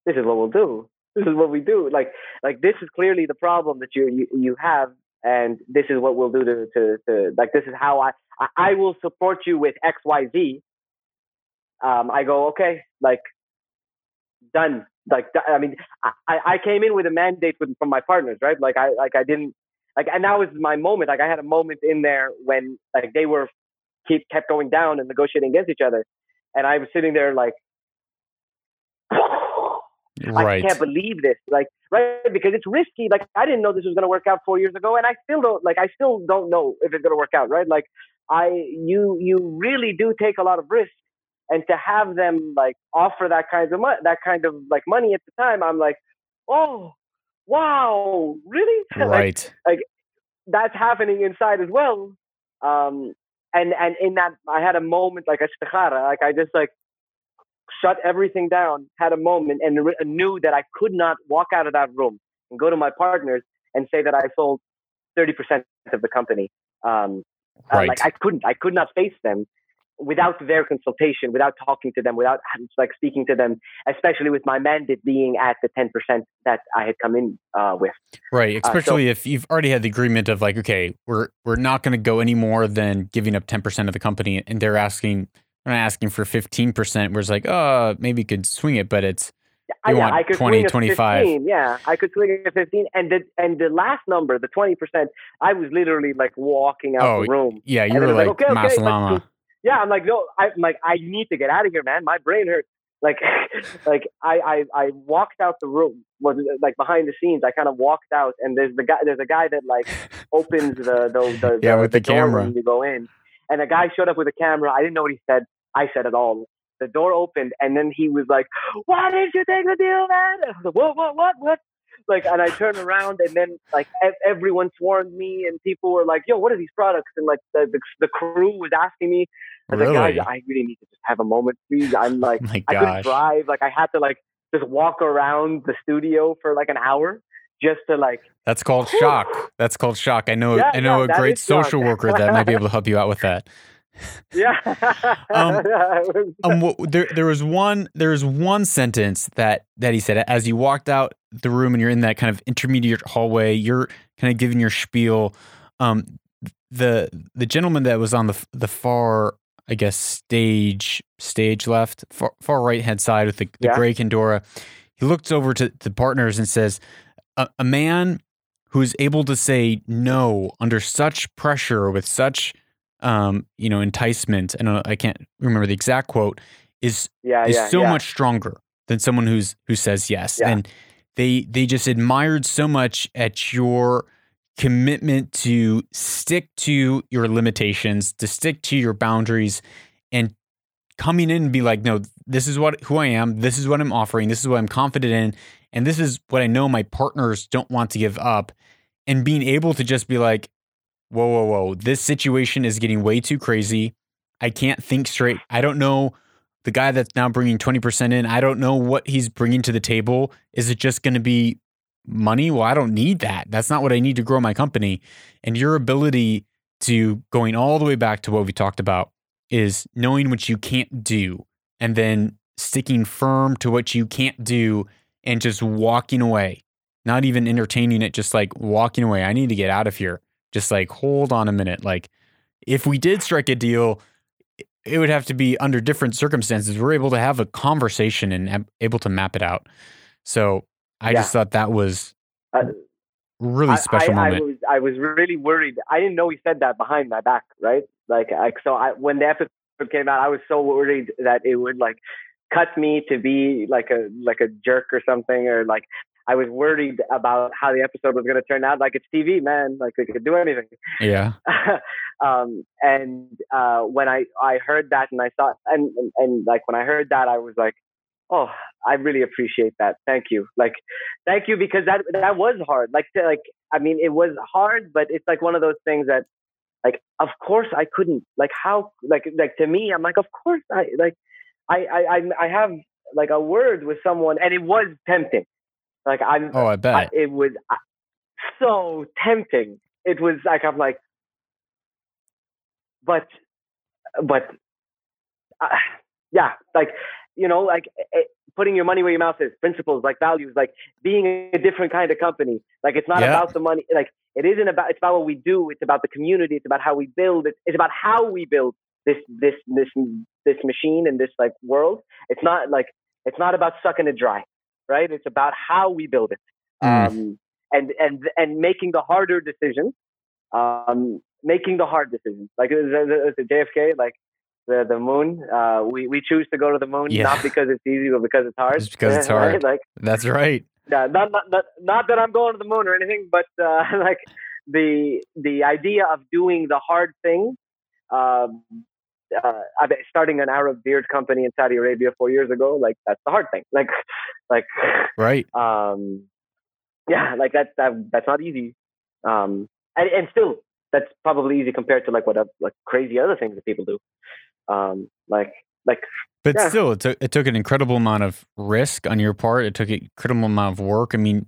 this is what we'll do. This is what we do. Like, like this is clearly the problem that you you, you have, and this is what we'll do to, to to like this is how I I, I will support you with X Y Z. Um, I go, okay, like done. Like I mean, I, I came in with a mandate with, from my partners, right? Like I like I didn't like, and that was my moment. Like I had a moment in there when like they were keep kept going down and negotiating against each other, and I was sitting there like, right. I can't believe this. Like, right? Because it's risky. Like, I didn't know this was going to work out four years ago, and I still don't. Like, I still don't know if it's going to work out. Right? Like, I you you really do take a lot of risk, and to have them like offer that kind of money, that kind of like money at the time, I'm like, oh, wow, really? [laughs] Right. Like, right. that's happening inside as well. Um, and and in that, I had a moment like a istikhara, like I just like shut everything down, had a moment, and re- knew that I could not walk out of that room and go to my partners and say that I sold thirty percent of the company. Um, uh, right. like I couldn't, I could not face them without their consultation, without talking to them, without like speaking to them, especially with my mandate being at the ten percent that I had come in uh, with. Right, Uh, so- especially if you've already had the agreement of like, okay, we're we're not going to go any more than giving up ten percent of the company, and they're asking, they're not asking for fifteen percent. Where it's like, oh, maybe you could swing it, but it's I, You yeah, want I could 20, swing a 25. 15. Yeah, I could swing a 15. And the and the last number, the 20%, I was literally like walking out Oh, the room. yeah, you were like, like, okay, okay, let's Maslama. do- Yeah, I'm like, no, I'm like, I need to get out of here, man. My brain hurts. Like, [laughs] like I, I, I walked out the room. Was like behind the scenes. I kind of walked out, and there's the guy. There's a guy that like [laughs] opens the the, the Yeah, the, with the door camera. when you go in. And a guy showed up with a camera. I didn't know what he said. I said it all. The door opened, and then he was like, "Why didn't you take the deal, man?" I was like, "What? What? What? What?" Like, and I turned around, and then like ev- everyone swarmed me, and people were like, "Yo, what are these products?" And like the the, the crew was asking me. I was Really? like, guys, I really need to just have a moment, please. I'm like, [laughs] Oh I couldn't drive. Like, I had to like just walk around the studio for like an hour just to like. That's called shock. That's called shock. I know. Yeah, I know yeah, a great is shock. social worker that might be able to help you out with that. Yeah. [laughs] Um, [laughs] um, what, there, there was one, there was one sentence that that he said as you walked out the room and you're in that kind of intermediate hallway. You're kind of giving your spiel. Um, the the gentleman that was on the the far, I guess, stage stage left, far, far right hand side with the, the Yeah. gray Kendora. He looks over to the partners and says, a, "A man who is able to say no under such pressure with such." Um, you know, enticement, and uh, I can't remember the exact quote, is yeah, is yeah, so yeah. much stronger than someone who's who says yes. And they they just admired so much at your commitment to stick to your limitations, to stick to your boundaries and coming in and be like, no, this is what who I am, this is what I'm offering, this is what I'm confident in, and this is what I know my partners don't want to give up. And being able to just be like, whoa, whoa, whoa, this situation is getting way too crazy. I can't think straight. I don't know the guy that's now bringing 20% in. I don't know what he's bringing to the table. Is it just going to be money? Well, I don't need that. That's not what I need to grow my company. And your ability to going all the way back to what we talked about is knowing what you can't do and then sticking firm to what you can't do and just walking away, not even entertaining it, just like walking away. I need to get out of here. Just like, hold on a minute. Like, if we did strike a deal, it would have to be under different circumstances. We're able to have a conversation and able to map it out. So I yeah. just thought that was uh, really special I, moment. I was, I was really worried. I didn't know he said that behind my back, right? Like, like so I, when the episode came out, I was so worried that it would like cut me to be like a like a jerk or something, or like I was worried about how the episode was going to turn out. Like it's TV, man. Like we could do anything. Yeah. [laughs] um, and uh, when I I heard that and I saw and, and and like when I heard that, I was like, oh, I really appreciate that. Thank you. Like, thank you because that that was hard. Like, to, like I mean, it was hard, but it's like one of those things that, like, of course I couldn't. Like, how? Like, like to me, I'm like, of course I like, I I I have like a word with someone, and it was tempting. Like I'm. Oh, I bet I, it was so tempting. It was like I'm like, but, but, uh, yeah, like you know, like it, eh, eh, putting your money where your mouth is, principles like values, like being a different kind of company. Like it's not yeah. about the money. Like it isn't about. It's about what we do. It's about the community. It's about how we build. It's, it's about how we build this this this this machine and this like world. It's not like it's not about sucking it dry, right? It's about how we build it, mm. um, and and and making the harder decisions, um, making the hard decisions. Like the JFK, like the the moon. Uh, we we choose to go to the moon yeah. not because it's easy, but because it's hard. Just because it's [laughs] hard. Like that's right. Yeah, not, not not not that I'm going to the moon or anything, but uh, [laughs] like the the idea of doing the hard thing. Um, uh, starting an Arab beard company in Saudi Arabia four years ago, like that's the hard thing. Like, like right. [laughs] Um, yeah, like that's that, that's not easy. Um, and, and still, that's probably easy compared to like what like crazy other things that people do. Um, like like but yeah. still, it took it took an incredible amount of risk on your part. It took an incredible amount of work. I mean,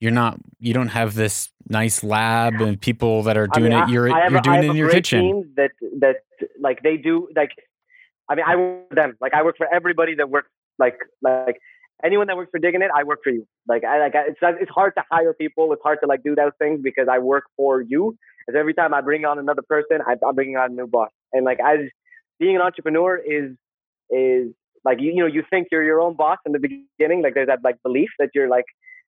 you're not you don't have this nice lab and people that are doing I mean, it. You're you're doing it in your kitchen. that that like they do like. I mean, I work for them. Like I work for everybody that works like like anyone that works for Diggn'it, I work for you. Like I like it's it's hard to hire people. It's hard to like do those things because I work for you. Because every time I bring on another person, I, I'm bringing on a new boss. And like as being an entrepreneur is is like you, you know you think you're your own boss in the beginning like there's that like belief that you're like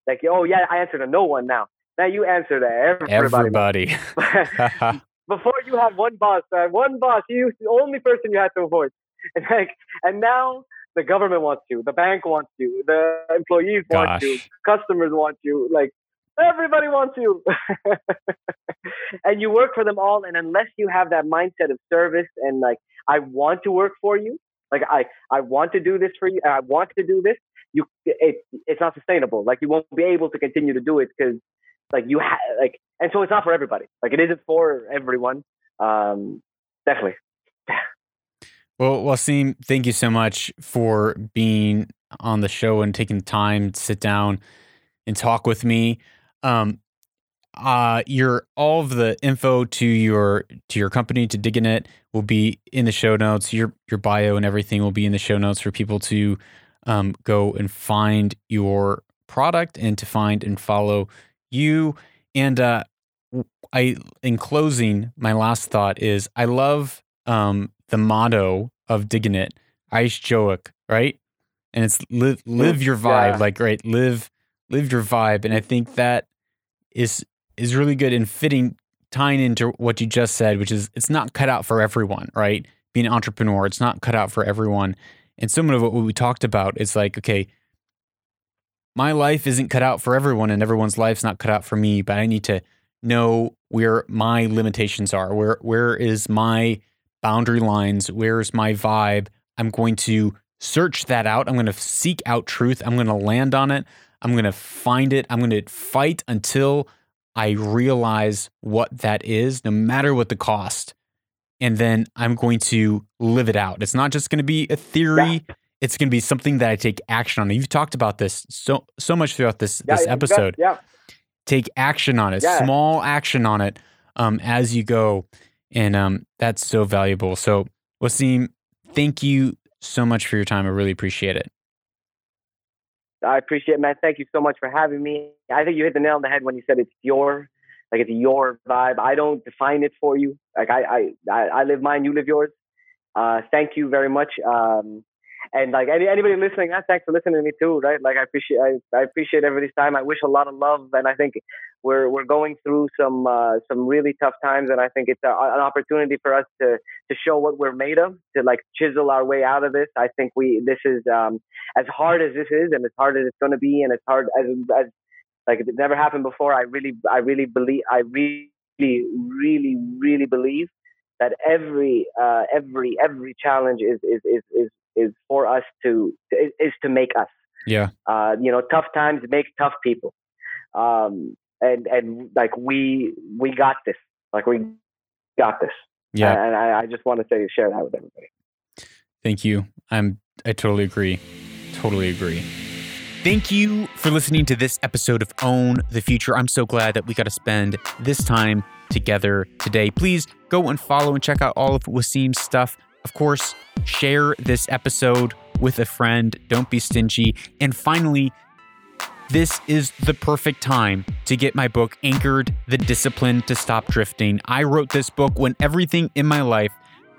like oh yeah I answer to no one now now you answer to everybody. Everybody. [laughs] [laughs] Before you had one boss, uh, one boss. You the only person you had to avoid, [laughs] and like and now the government wants you, the bank wants you, the employees Gosh. want you, customers want you. Like everybody wants you, [laughs] and you work for them all. And unless you have that mindset of service and like I want to work for you. Like I, I want to do this for you. I want to do this. You, it, it's not sustainable. Like you won't be able to continue to do it because, like you have, like, and so it's not for everybody. Like it isn't for everyone. Um, definitely. Well, Waseem, thank you so much for being on the show and taking the time to sit down and talk with me. Um, uh, your all of the info to your to your company to Diggn'it will be in the show notes. Your your bio and everything will be in the show notes for people to um, go and find your product and to find and follow you. And uh, I, in closing, my last thought is I love um, the motto of Diggn'it, Aish Joik, right? And it's live live your vibe, yeah. like right, live live your vibe. And I think that is is really good in fitting tying into what you just said, which is it's not cut out for everyone, right? Being an entrepreneur, it's not cut out for everyone. And some of what we talked about is like, okay, my life isn't cut out for everyone and everyone's life's not cut out for me, but I need to know where my limitations are. Where where is my boundary lines? Where's my vibe? I'm going to search that out. I'm going to seek out truth. I'm going to land on it. I'm going to find it. I'm going to fight until I realize what that is, no matter what the cost. And then I'm going to live it out. It's not just going to be a theory. Yeah. It's going to be something that I take action on. You've talked about this so so much throughout this yeah, this episode. Yeah. Take action on it. Small action on it um, as you go, and um, that's so valuable. So, Waseem, thank you so much for your time. I really appreciate it. I appreciate it, man. Thank you so much for having me. I think you hit the nail on the head when you said it's your, like it's your vibe. I don't define it for you. Like I, I, I live mine, you live yours. Uh, thank you very much. Um, and like any, anybody listening, ah, thanks for listening to me too, right? Like I appreciate I, I appreciate everybody's time. I wish a lot of love, and I think we're we're going through some uh, some really tough times, and I think it's a, an opportunity for us to to show what we're made of, to like chisel our way out of this. I think we this is um, as hard as this is, and as hard as it's going to be, and as hard as as like it never happened before. I really I really believe I really really really believe that every uh, every every challenge is is is is is for us to is to make us. Yeah. Uh, you know, tough times make tough people. Um, and and like we we got this. Like we got this. Yeah. And I, I just want to say share that with everybody. Thank you. I'm I totally agree. Totally agree. Thank you for listening to this episode of Own the Future. I'm so glad that we got to spend this time together today. Please go and follow and check out all of Waseem's stuff. Of course, share this episode with a friend. Don't be stingy. And finally, this is the perfect time to get my book, Anchored The Discipline to Stop Drifting. I wrote this book when everything in my life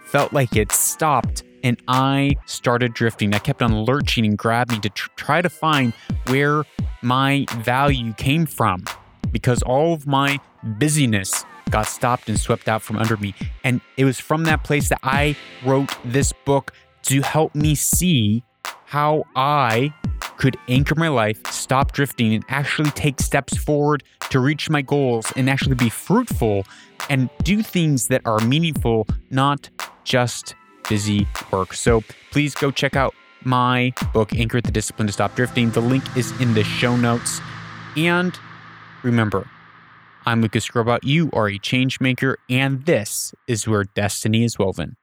felt like it stopped and I started drifting. I kept on lurching and grabbing to tr- try to find where my value came from because all of my busyness got stopped and swept out from under me. And it was from that place that I wrote this book to help me see how I could anchor my life, stop drifting, and actually take steps forward to reach my goals and actually be fruitful and do things that are meaningful, not just busy work. So please go check out my book, Anchor the Discipline to Stop Drifting. The link is in the show notes. And remember, I'm Lucas Skrobot. You are a change maker, and this is where destiny is woven.